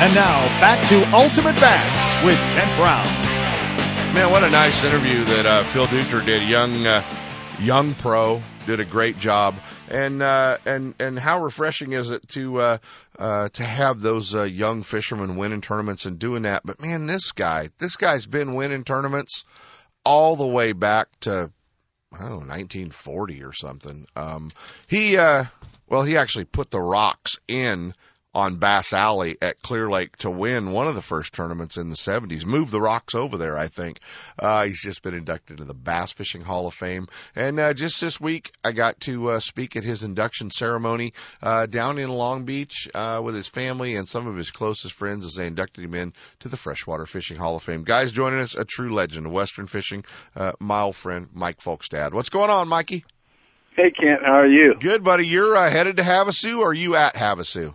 Speaker 2: And now back to Ultimate Bass with Kent Brown.
Speaker 1: Man, what a nice interview that uh, Phil Dutra did. Young, uh, young pro did a great job, and uh, and and how refreshing is it to uh, uh, to have those uh, young fishermen winning tournaments and doing that? But man, this guy, this guy's been winning tournaments all the way back to I don't know 1940 or something. Um, he uh, well, he actually put the rocks in on Bass Alley at Clear Lake to win one of the first tournaments in the 70s. Moved the rocks over there, I think. Uh, he's just been inducted to the Bass Fishing Hall of Fame. And uh, just this week, I got to uh, speak at his induction ceremony uh, down in Long Beach uh, with his family and some of his closest friends as they inducted him in to the Freshwater Fishing Hall of Fame. Guys joining us, a true legend of Western fishing, uh, my old friend Mike Folkestad. What's going on, Mikey?
Speaker 8: Hey, Kent, how are you?
Speaker 1: Good, buddy. You're uh, headed to Havasu, or are you at Havasu?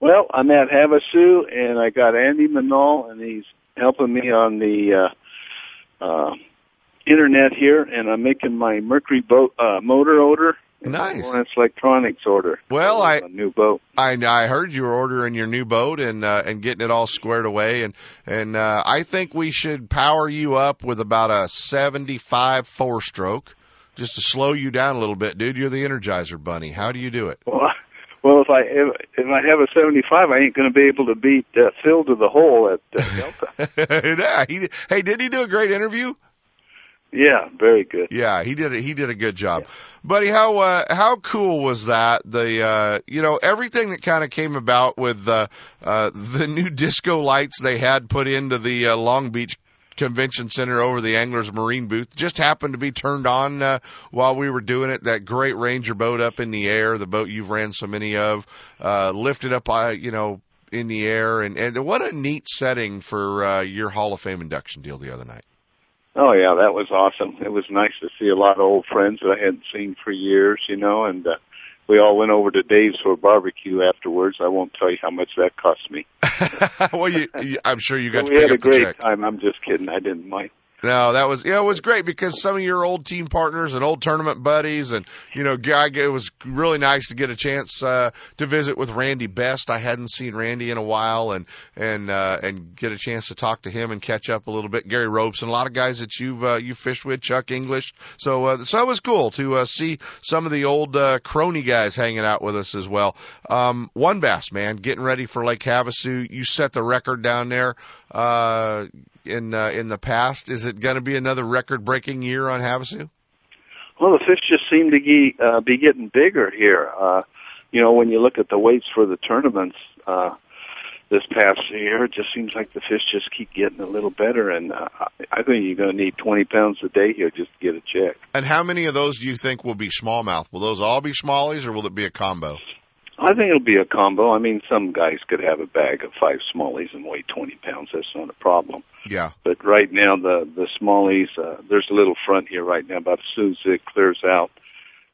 Speaker 8: Well, I'm at Havasu, and I got Andy Manal, and he's helping me on the uh, uh, internet here, and I'm making my Mercury boat uh, motor order.
Speaker 1: Nice.
Speaker 8: Lowrance Electronics order.
Speaker 1: Well, I
Speaker 8: a new boat.
Speaker 1: I I heard you were ordering your new boat and uh, and getting it all squared away, and and uh, I think we should power you up with about a 75 four stroke, just to slow you down a little bit, dude. You're the Energizer Bunny. How do you do it?
Speaker 8: Well, well, if I if, if I have a 75, I ain't going to be able to beat uh, Phil to the hole at uh, Delta.
Speaker 1: yeah, he, hey, did he do a great interview?
Speaker 8: Yeah, very good.
Speaker 1: Yeah, he did. A, he did a good job, yeah. buddy. How uh, how cool was that? The uh, you know everything that kind of came about with uh, uh, the new disco lights they had put into the uh, Long Beach Convention Center over the Anglers Marine booth just happened to be turned on uh, while we were doing it. That great Ranger boat up in the air, the boat you've ran so many of, uh, lifted up, uh, you know, in the air, and and what a neat setting for uh, your Hall of Fame induction deal the other night.
Speaker 8: Oh yeah, that was awesome. It was nice to see a lot of old friends that I hadn't seen for years, you know, and uh, we all went over to Dave's for a barbecue afterwards. I won't tell you how much that cost me.
Speaker 1: well, you, you, I'm sure you got. To
Speaker 8: we had a great
Speaker 1: check.
Speaker 8: time. I'm just kidding. I didn't mind.
Speaker 1: No, that was yeah, it was great because some of your old team partners and old tournament buddies, and you know, guy, it was really nice to get a chance uh, to visit with Randy Best. I hadn't seen Randy in a while, and and uh, and get a chance to talk to him and catch up a little bit. Gary Ropes and a lot of guys that you've uh, you fished with, Chuck English. So uh, so it was cool to uh, see some of the old uh, crony guys hanging out with us as well. Um, one bass man getting ready for Lake Havasu. You set the record down there. Uh, in uh, in the past. Is it going to be another record-breaking year on Havasu?
Speaker 8: Well, the fish just seem to be, uh, be getting bigger here. Uh, you know, when you look at the weights for the tournaments uh, this past year, it just seems like the fish just keep getting a little better. And uh, I think you're going to need 20 pounds a day here just to get a check.
Speaker 1: And how many of those do you think will be smallmouth? Will those all be smallies, or will it be a combo?
Speaker 8: I think it'll be a combo. I mean, some guys could have a bag of five smallies and weigh 20 pounds. That's not a problem.
Speaker 1: Yeah.
Speaker 8: But right now, the the smallies, uh, there's a little front here right now. But as soon as it clears out,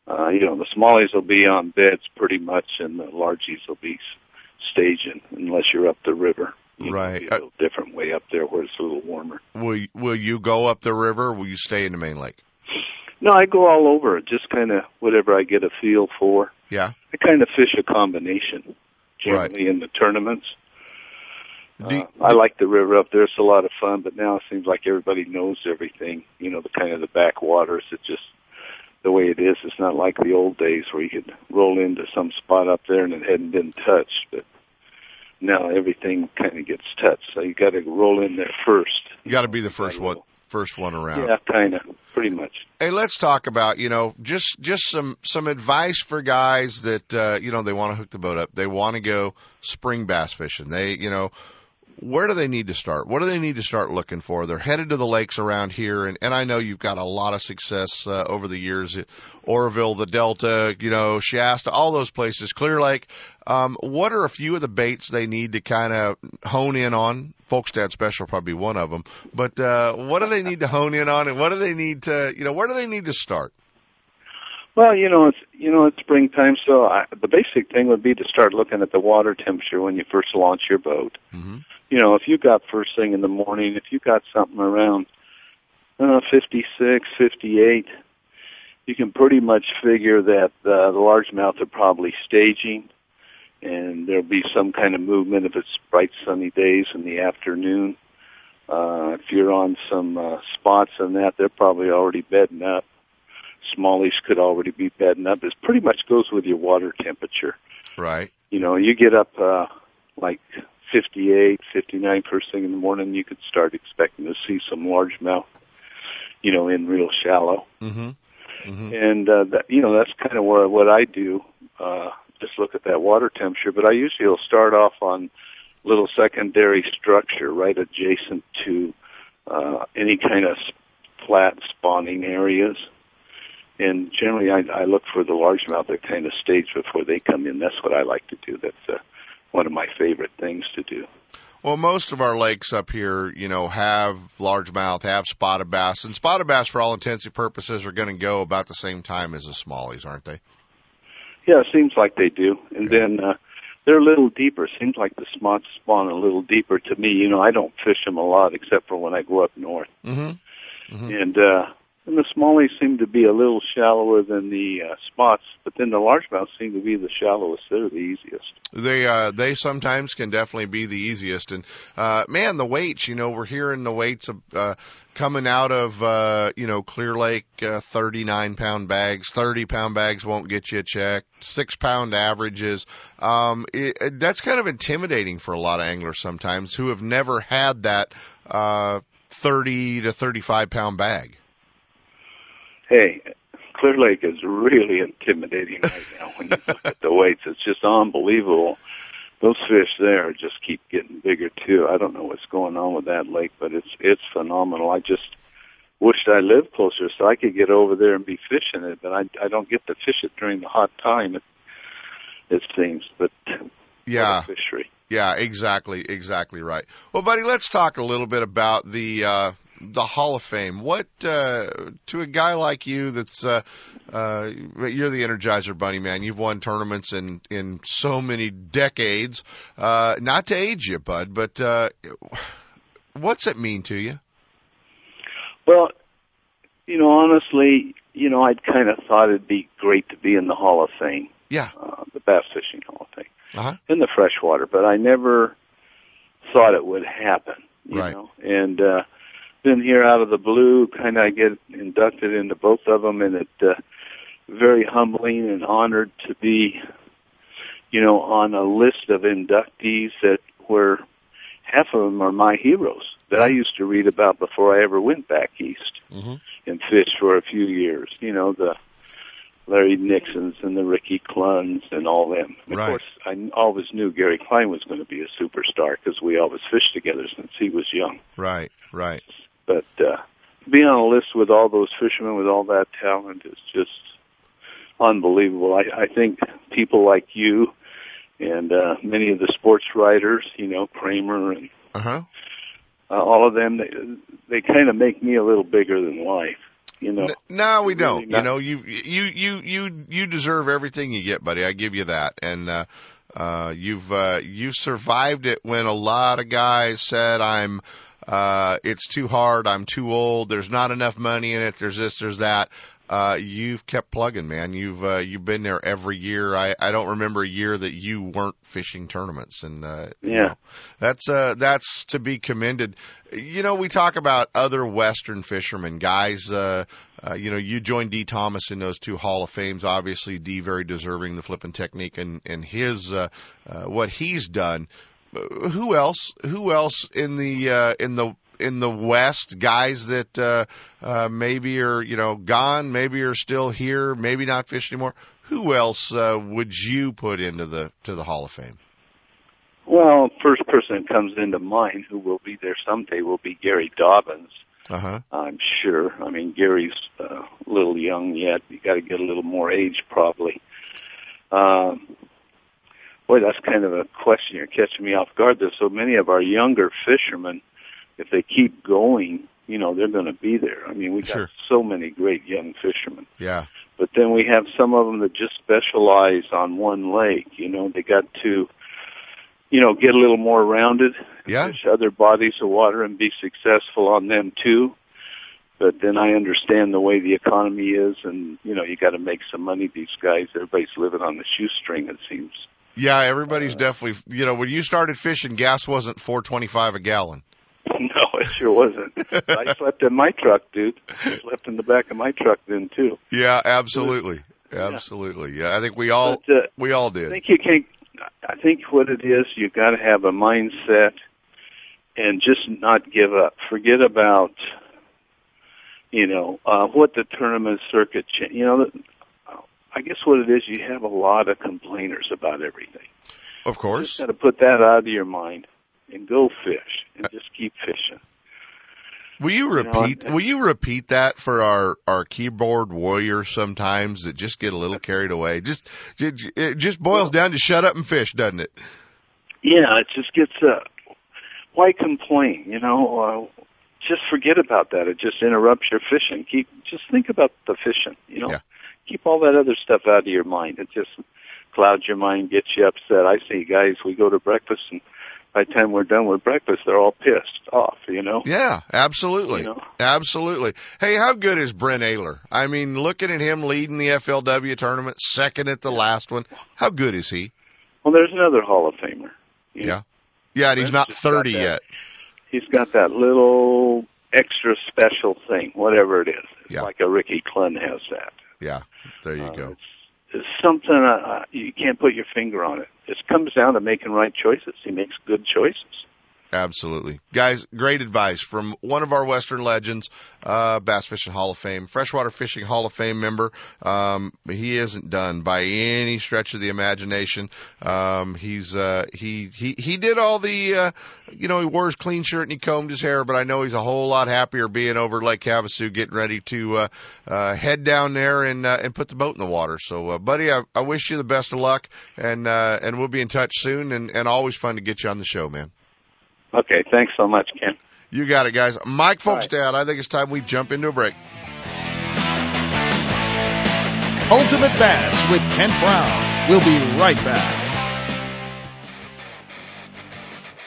Speaker 8: uh, you know, the smallies will be on beds pretty much, and the largies will be staging unless you're up the river. You
Speaker 1: right.
Speaker 8: Know, a little different way up there where it's a little warmer.
Speaker 1: Will you, Will you go up the river? Or will you stay in the main lake?
Speaker 8: No, I go all over. Just kind of whatever I get a feel for.
Speaker 1: Yeah.
Speaker 8: I kind of fish a combination generally
Speaker 1: right.
Speaker 8: in the tournaments. Uh, I like the river up there. It's a lot of fun, but now it seems like everybody knows everything. You know, the kind of the backwaters. It's just the way it is. It's not like the old days where you could roll into some spot up there and it hadn't been touched. But now everything kind of gets touched. So you got to roll in there first.
Speaker 1: You got to be the first one, first one around.
Speaker 8: Yeah, kind of, pretty much.
Speaker 1: Hey, let's talk about you know just just some some advice for guys that uh, you know they want to hook the boat up. They want to go spring bass fishing. They you know where do they need to start? What do they need to start looking for? They're headed to the lakes around here, and, and I know you've got a lot of success uh, over the years. Oroville, the Delta, you know, Shasta, all those places, Clear Lake. Um, what are a few of the baits they need to kind of hone in on? Folkestad Special probably one of them. But uh, what do they need to hone in on, and what do they need to, you know, where do they need to start?
Speaker 8: Well, you know, it's you know it's springtime, so I, the basic thing would be to start looking at the water temperature when you first launch your boat.
Speaker 1: Mm-hmm.
Speaker 8: You know, if you got first thing in the morning, if you got something around uh, 56, 58, you can pretty much figure that uh, the largemouth are probably staging, and there'll be some kind of movement if it's bright sunny days in the afternoon. Uh, if you're on some uh, spots and that, they're probably already bedding up smallies could already be bedding up. This pretty much goes with your water temperature.
Speaker 1: Right.
Speaker 8: You know, you get up uh like 58, 59 first thing in the morning, you could start expecting to see some largemouth, you know, in real shallow.
Speaker 1: Mm-hmm. Mm-hmm.
Speaker 8: And uh that you know, that's kind of where what I do. Uh just look at that water temperature, but I usually will start off on little secondary structure right adjacent to uh any kind of flat spawning areas and generally I, I look for the largemouth that kind of stage before they come in. That's what I like to do. That's uh, one of my favorite things to do.
Speaker 1: Well, most of our lakes up here, you know, have largemouth, have spotted bass, and spotted bass, for all intents and purposes, are going to go about the same time as the smallies, aren't they?
Speaker 8: Yeah, it seems like they do. And then uh, they're a little deeper. Seems like the spots spawn a little deeper to me. You know, I don't fish them a lot except for when I go up north.
Speaker 1: Mm-hmm. mm-hmm.
Speaker 8: And uh, and the smallies seem to be a little shallower than the uh, spots, but then the largemouth seem to be the shallowest. They're the easiest.
Speaker 1: They uh, they sometimes can definitely be the easiest. And uh, man, the weights. You know, we're hearing the weights of, uh, coming out of uh, you know Clear Lake, uh, 39 pound bags, 30 pound bags won't get you a check. Six pound averages. Um, it, that's kind of intimidating for a lot of anglers sometimes who have never had that uh, 30 to 35 pound bag
Speaker 8: hey, Clear Lake is really intimidating right now when you look at the weights. It's just unbelievable. Those fish there just keep getting bigger too. I don't know what's going on with that lake, but it's it's phenomenal. I just wished I lived closer so I could get over there and be fishing it, but I I don't get to fish it during the hot time. It it seems, but
Speaker 1: yeah,
Speaker 8: fishery.
Speaker 1: Yeah, exactly, exactly right. Well, buddy, let's talk a little bit about the uh, the Hall of Fame. What uh, to a guy like you that's uh, uh, you're the Energizer Bunny man. You've won tournaments in in so many decades. Uh, not to age you, bud, but uh, what's it mean to you?
Speaker 8: Well, you know, honestly, you know, I'd kind of thought it'd be great to be in the Hall of Fame,
Speaker 1: Yeah.
Speaker 8: uh, the Bass Fishing Hall of Fame,
Speaker 1: Uh-huh.
Speaker 8: in the freshwater, but I never thought it would happen, you
Speaker 1: Right.
Speaker 8: know. And uh, then here out of the blue, kind of I get inducted into both of them, and it uh, very humbling and honored to be, you know, on a list of inductees that were half of them are my heroes that I used to read about before I ever went back east
Speaker 1: Mhm.
Speaker 8: and fished for a few years. You know, the Larry Nixons and the Ricky Clunns and all them. Of
Speaker 1: Right.
Speaker 8: course, I always knew Gary Klein was going to be a superstar because we always fished together since he was young.
Speaker 1: Right. Right.
Speaker 8: But uh, being on a list with all those fishermen with all that talent is just unbelievable. I, I think people like you and uh, many of the sports writers, you know, Kramer and
Speaker 1: Uh huh.
Speaker 8: uh, all of them, they, they kind of make me a little bigger than life. You know,
Speaker 1: No, we don't. You
Speaker 8: not-
Speaker 1: know, you you you you you deserve everything you get, buddy. I give you that. And uh uh you've uh you've survived it when a lot of guys said I'm uh it's too hard, I'm too old, there's not enough money in it, there's this, there's that. Uh you've kept plugging, man. You've uh you've been there every year. I I don't remember a year that you weren't fishing tournaments and uh you
Speaker 8: Yeah.
Speaker 1: know, that's uh that's to be commended. You know, we talk about other western fishermen, guys uh uh, you know, you joined Dee Thomas in those two Hall of Fames. Obviously, Dee very deserving the flipping technique and and his uh, uh, what he's done. Uh, Who else? Who else in the uh, in the in the West? Guys that uh, uh, maybe are you know gone, maybe are still here, maybe not fish anymore. Who else uh, would you put into the to the Hall of Fame?
Speaker 8: well, first person that comes into mind who will be there someday will be Gary Dobyns.
Speaker 1: Uh huh.
Speaker 8: I'm sure. I mean, Gary's uh, a little young yet. You got to get a little more age, probably. Um, boy, that's kind of a question. You're catching me off guard. There's so many of our younger fishermen. If they keep going, you know, they're going to be there. I mean, we got
Speaker 1: Sure.
Speaker 8: so many great young fishermen.
Speaker 1: Yeah.
Speaker 8: But then we have some of them that just specialize on one lake. You know, they got to, you know, get a little more rounded,
Speaker 1: Yeah.
Speaker 8: fish other bodies of water and be successful on them too. But then I understand the way the economy is and, you know, you got to make some money. These guys, everybody's living on the shoestring, it seems.
Speaker 1: Yeah. Everybody's definitely. You know, when you started fishing, gas wasn't four twenty five a gallon.
Speaker 8: No, it sure wasn't. I slept in my truck, dude. I slept in the back of my truck then too.
Speaker 1: Yeah. Absolutely. Absolutely. Yeah. I think we all
Speaker 8: But, uh,
Speaker 1: we all did.
Speaker 8: I think you can. I think what it is, you've got to have a mindset and just not give up. Forget about, you know, uh, what the tournament circuit. Cha- you know, I guess what it is, you have a lot of complainers about everything.
Speaker 1: Of course,
Speaker 8: Just
Speaker 1: course.
Speaker 8: got to put that out of your mind and go fish and just keep fishing.
Speaker 1: Will you
Speaker 8: know,
Speaker 1: repeat?
Speaker 8: and-
Speaker 1: will you repeat that for our our keyboard warriors sometimes that just get a little carried away? Just it, it just boils down to shut up and fish, doesn't it?
Speaker 8: Yeah, it just gets. Uh, why complain? You know, uh, just forget about that. It just interrupts your fishing. Keep just think about the fishing. You know,
Speaker 1: Yeah.
Speaker 8: Keep all that other stuff out of your mind. It just clouds your mind, gets you upset. I see guys. We go to breakfast, and by the time we're done with breakfast, they're all pissed off. You know.
Speaker 1: Yeah, absolutely,
Speaker 8: You know?
Speaker 1: absolutely. Hey, how good is Brent Ehrler? I mean, looking at him leading the FLW tournament, second at the last one. How good is he?
Speaker 8: Well, there's another Hall of Famer. you know.
Speaker 1: Yeah. Yeah, and he's not thirty
Speaker 8: that.
Speaker 1: yet.
Speaker 8: He's got that little extra special thing, whatever it is. It's
Speaker 1: Yeah.
Speaker 8: like a Ricky Clunn has that.
Speaker 1: Yeah, there you
Speaker 8: Uh,
Speaker 1: go.
Speaker 8: It's, it's something uh, uh, you can't put your finger on it. It comes down to making right choices. He makes good choices.
Speaker 1: Absolutely. Guys, great advice from one of our Western legends, uh, Bass Fishing Hall of Fame, Freshwater Fishing Hall of Fame member. Um, he isn't done by any stretch of the imagination. Um, he's, uh, he, he, he did all the, uh, you know, he wore his clean shirt and he combed his hair, but I know he's a whole lot happier being over Lake Havasu getting ready to, uh, uh, head down there and, uh, and put the boat in the water. So, uh, buddy, I, I wish you the best of luck and, uh, and we'll be in touch soon and, and always fun to get you on the show, man.
Speaker 8: Okay, thanks so much, Ken.
Speaker 1: You got it, guys. Mike
Speaker 8: All right.
Speaker 1: Folkestad, I think it's time we jump into a break.
Speaker 2: Ultimate Bass with Kent Brown. We'll be right back.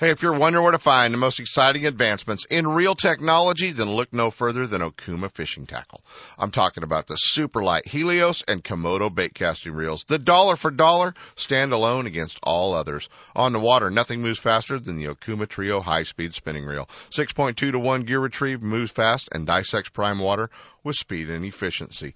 Speaker 1: Hey, if you're wondering where to find the most exciting advancements in reel technology, then look no further than Okuma Fishing Tackle. I'm talking about the super light Helios and Komodo bait casting reels. The dollar for dollar stand alone against all others. On the water, nothing moves faster than the Okuma Trio high speed spinning reel. 6.2 to 1 gear retrieve moves fast and dissects prime water with speed and efficiency.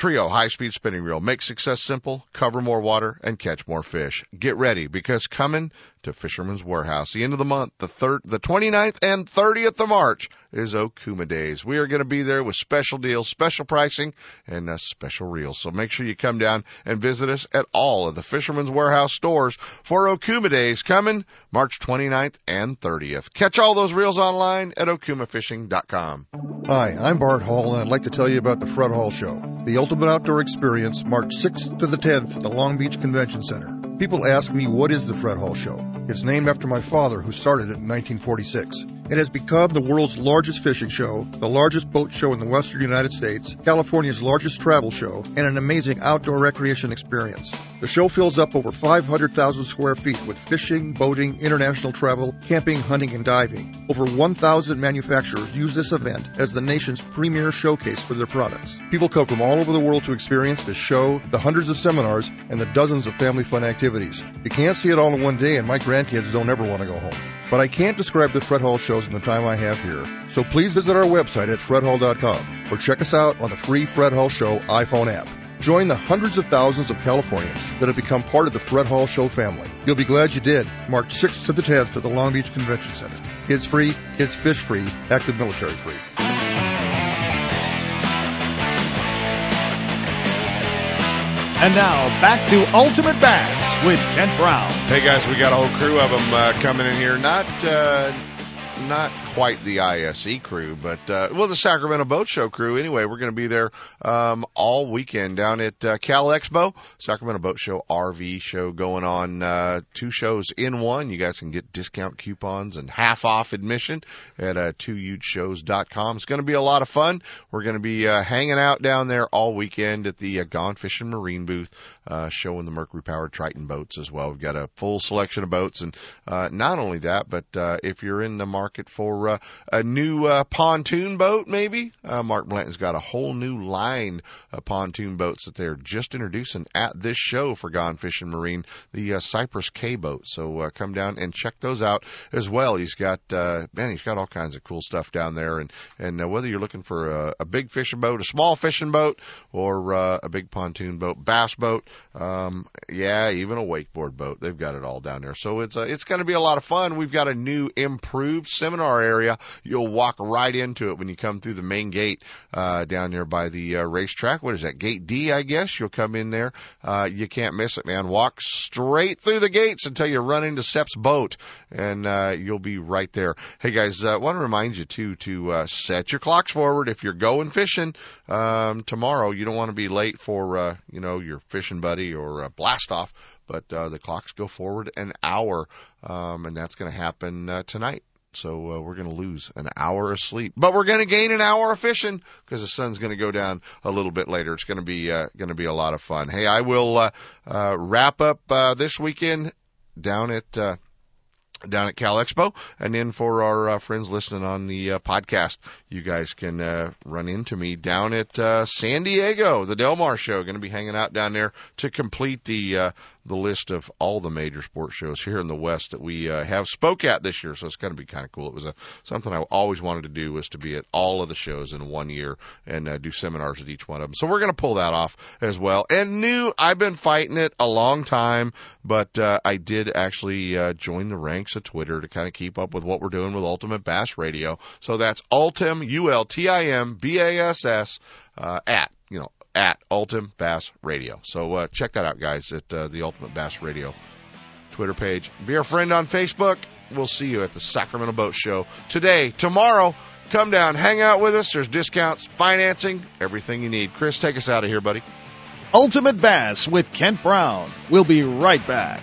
Speaker 1: Trio high speed spinning reel. Make success simple, cover more water, and catch more fish. Get ready because coming to Fisherman's Warehouse, the end of the month, the third, the 29th and 30th of March is Okuma Days. We are going to be there with special deals, special pricing, and uh, special reels. So make sure you come down and visit us at all of the Fisherman's Warehouse stores for Okuma Days coming March 29th and 30th. Catch all those reels online at okumafishing.com.
Speaker 5: Hi, I'm Bart Hall, and I'd like to tell you about the Fred Hall Show, the ultimate outdoor experience, March 6th to the 10th at the Long Beach Convention Center. People ask me, what is the Fred Hall Show? It's named after my father, who started it in 1946. It has become the world's largest fishing show, the largest boat show in the western United States, California's largest travel show, and an amazing outdoor recreation experience. The show fills up over 500,000 square feet with fishing, boating, international travel, camping, hunting, and diving. Over 1,000 manufacturers use this event as the nation's premier showcase for their products. People come from all over the world to experience the show, the hundreds of seminars, and the dozens of family fun activities. You can't see it all in one day, and my grandkids don't ever want to go home. But I can't describe the Fred Hall shows in the time I have here. So please visit our website at fredhall.com or check us out on the free Fred Hall Show iPhone app. Join the hundreds of thousands of Californians that have become part of the Fred Hall Show family. You'll be glad you did. March 6th to the 10th at the Long Beach Convention Center. Kids free, kids fish free, active military free.
Speaker 2: And now back to Ultimate Bass with Kent Brown.
Speaker 1: Hey guys, we got a whole crew of them uh, coming in here. Not uh, not quite the ISE crew, but uh, well, the Sacramento Boat Show crew. Anyway, we're going to be there um, all weekend down at uh, Cal Expo, Sacramento Boat Show RV show going on. Uh, two shows in one. You guys can get discount coupons and half off admission at uh, twohugeshows.com. It's going to be a lot of fun. We're going to be uh, hanging out down there all weekend at the uh, Gone Fishing Marine booth uh, showing the Mercury powered Triton boats as well. We've got a full selection of boats, and uh, not only that, but uh, if you're in the market for uh, a new uh, pontoon boat, maybe uh, Mark Blanton's got a whole new line of pontoon boats that they're just introducing at this show for Gone Fishing Marine, the uh, Cypress Cay boat. So uh, come down and check those out as well. He's got uh, man, he's got all kinds of cool stuff down there, and and uh, whether you're looking for a, a big fishing boat, a small fishing boat, or uh, a big pontoon boat, bass boat, um, yeah, even a wakeboard boat. They've got it all down there. So it's uh, it's going to be a lot of fun. We've got a new improved seminar area. You'll walk right into it when you come through the main gate uh, down there by the uh, racetrack. What is that? Gate D, I guess. You'll come in there. Uh, you can't miss it, man. Walk straight through the gates until you run into Sepp's boat, and uh, you'll be right there. Hey guys, uh, want to remind you too to uh, set your clocks forward if you're going fishing um, tomorrow. You don't want to be late for uh, you know your fishing buddy or blast off, but uh, the clocks go forward an hour, um, and that's going to happen uh, tonight. So uh, we're going to lose an hour of sleep, but we're going to gain an hour of fishing because the sun's going to go down a little bit later. It's going to be uh, going to be a lot of fun. Hey, I will uh, uh, wrap up uh, this weekend down at. Uh, down at Cal Expo. And then for our uh, friends listening on the uh, podcast, you guys can uh, run into me down at uh, San Diego, the Del Mar show. Going to be hanging out down there to complete the uh, the list of all the major sports shows here in the West that we uh, have spoke at this year. So it's going to be kind of cool. It was a something I always wanted to do was to be at all of the shows in one year and uh, do seminars at each one of them. So we're going to pull that off as well. And new, I've been fighting it a long time, but uh, I did actually uh, join the ranks of Twitter to kind of keep up with what we're doing with Ultimate Bass Radio. So that's Ultim U L T I M B A S S uh, at you know at Ultimate Bass Radio. So uh, check that out, guys, at uh, the Ultimate Bass Radio Twitter page. Be our friend on Facebook. We'll see you at the Sacramento Boat Show today, tomorrow. Come down, hang out with us. There's discounts, financing, everything you need. Chris, take us out of here, buddy.
Speaker 2: Ultimate Bass with Kent Brown. We'll be right back.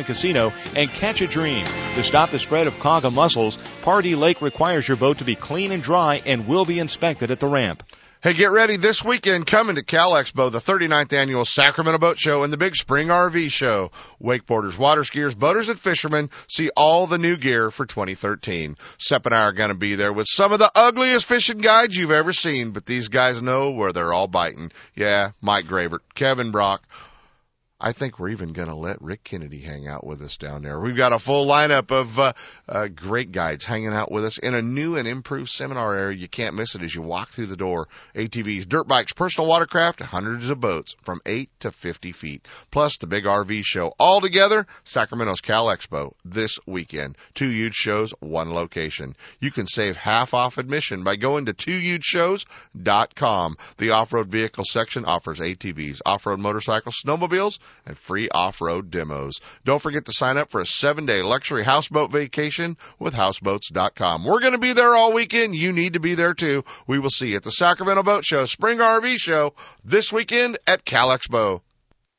Speaker 9: and Casino and catch a dream. To stop the spread of quagga mussels, Pardee Lake requires your boat to be clean and dry and will be inspected at the ramp.
Speaker 1: Hey, get ready this weekend coming to Cal Expo, the 39th annual Sacramento Boat Show and the big Spring RV Show. Wakeboarders, water skiers, boaters, and fishermen see all the new gear for 2013. Sepp and I are going to be there with some of the ugliest fishing guides you've ever seen, but these guys know where they're all biting. Yeah, Mike Gravert, Kevin Brock, I think we're even going to let Rick Kennedy hang out with us down there. We've got a full lineup of uh, uh, great guides hanging out with us in a new and improved seminar area. You can't miss it as you walk through the door. ATVs, dirt bikes, personal watercraft, hundreds of boats from 8 to 50 feet, plus the big RV show. All together, Sacramento's Cal Expo this weekend. Two huge shows, one location. You can save half off admission by going to twohugeshows.com. The off-road vehicle section offers ATVs, off-road motorcycles, snowmobiles, and free off-road demos. Don't forget to sign up for a seven-day luxury houseboat vacation with houseboats.com. We're going to be there all weekend. You need to be there too. We will see you at the Sacramento Boat Show, Spring RV Show this weekend at Cal Expo.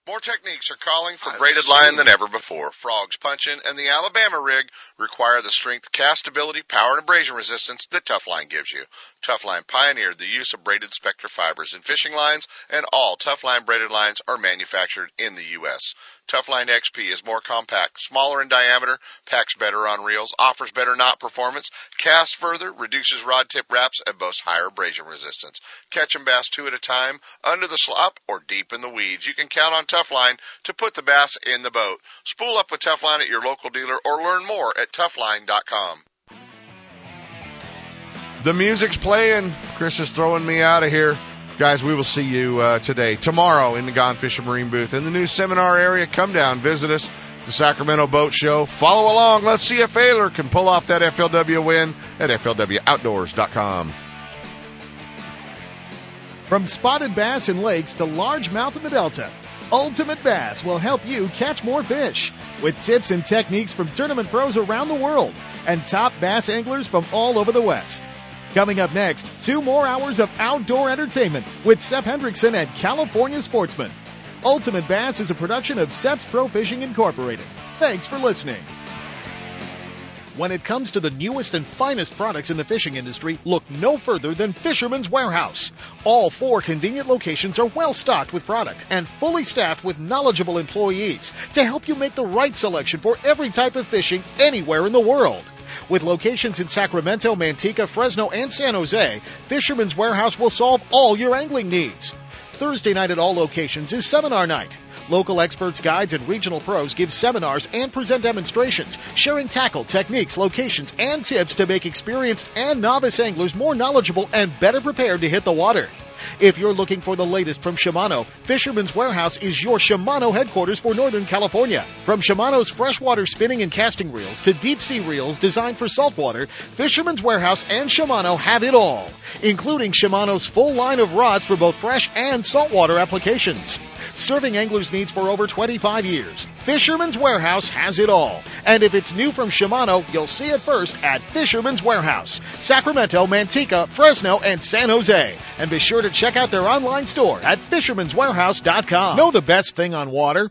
Speaker 1: More techniques are calling for braided line than ever before. Frogs, punching and the Alabama rig require the strength, castability, power, and abrasion resistance that Tuf-Line gives you. Tuf-Line pioneered the use of braided Spectra fibers in fishing lines, and all Tuf-Line braided lines are manufactured in the U.S. Tuf-Line XP is more compact, smaller in diameter, packs better on reels, offers better knot performance, casts further, reduces rod tip wraps, and boasts higher abrasion resistance. Catch and bass two at a time, under the slop, or deep in the weeds. You can count on Tuf-Line to put the bass in the boat. Spool up with Tuf-Line at your local dealer or learn more at tufline.com. The music's playing. Chris is throwing me out of here. Guys, we will see you uh, today, tomorrow in the Gone Fishing Marine booth in the new seminar area. Come down, visit us. At the Sacramento Boat Show. Follow along. Let's see if Ehrler can pull off that FLW win at FLWOutdoors.com.
Speaker 2: From spotted bass in lakes to largemouth in the Delta, Ultimate Bass will help you catch more fish with tips and techniques from tournament pros around the world and top bass anglers from all over the West. Coming up next, two more hours of outdoor entertainment with Sepp Hendrickson and California Sportsman. Ultimate Bass is a production of Sepp's Pro Fishing Incorporated. Thanks for listening. When it comes to the newest and finest products in the fishing industry, look no further than Fisherman's Warehouse. All four convenient locations are well stocked with product and fully staffed with knowledgeable employees to help you make the right selection for every type of fishing anywhere in the world. With locations in Sacramento, Manteca, Fresno, and San Jose, Fisherman's Warehouse will solve all your angling needs. Thursday night at all locations is seminar night. Local experts, guides, and regional pros give seminars and present demonstrations, sharing tackle, techniques, locations, and tips to make experienced and novice anglers more knowledgeable and better prepared to hit the water. If you're looking for the latest from Shimano, Fisherman's Warehouse is your Shimano headquarters for Northern California. From Shimano's freshwater spinning and casting reels to deep sea reels designed for saltwater, Fisherman's Warehouse and Shimano have it all, including Shimano's full line of rods for both fresh and saltwater applications. Serving anglers' needs for over 25 years, Fisherman's Warehouse has it all. And if it's new from Shimano, you'll see it first at Fisherman's Warehouse, Sacramento, Manteca, Fresno, and San Jose. And be sure to check out their online store at fisherman'swarehouse.com. Know the best thing on water?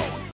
Speaker 2: go.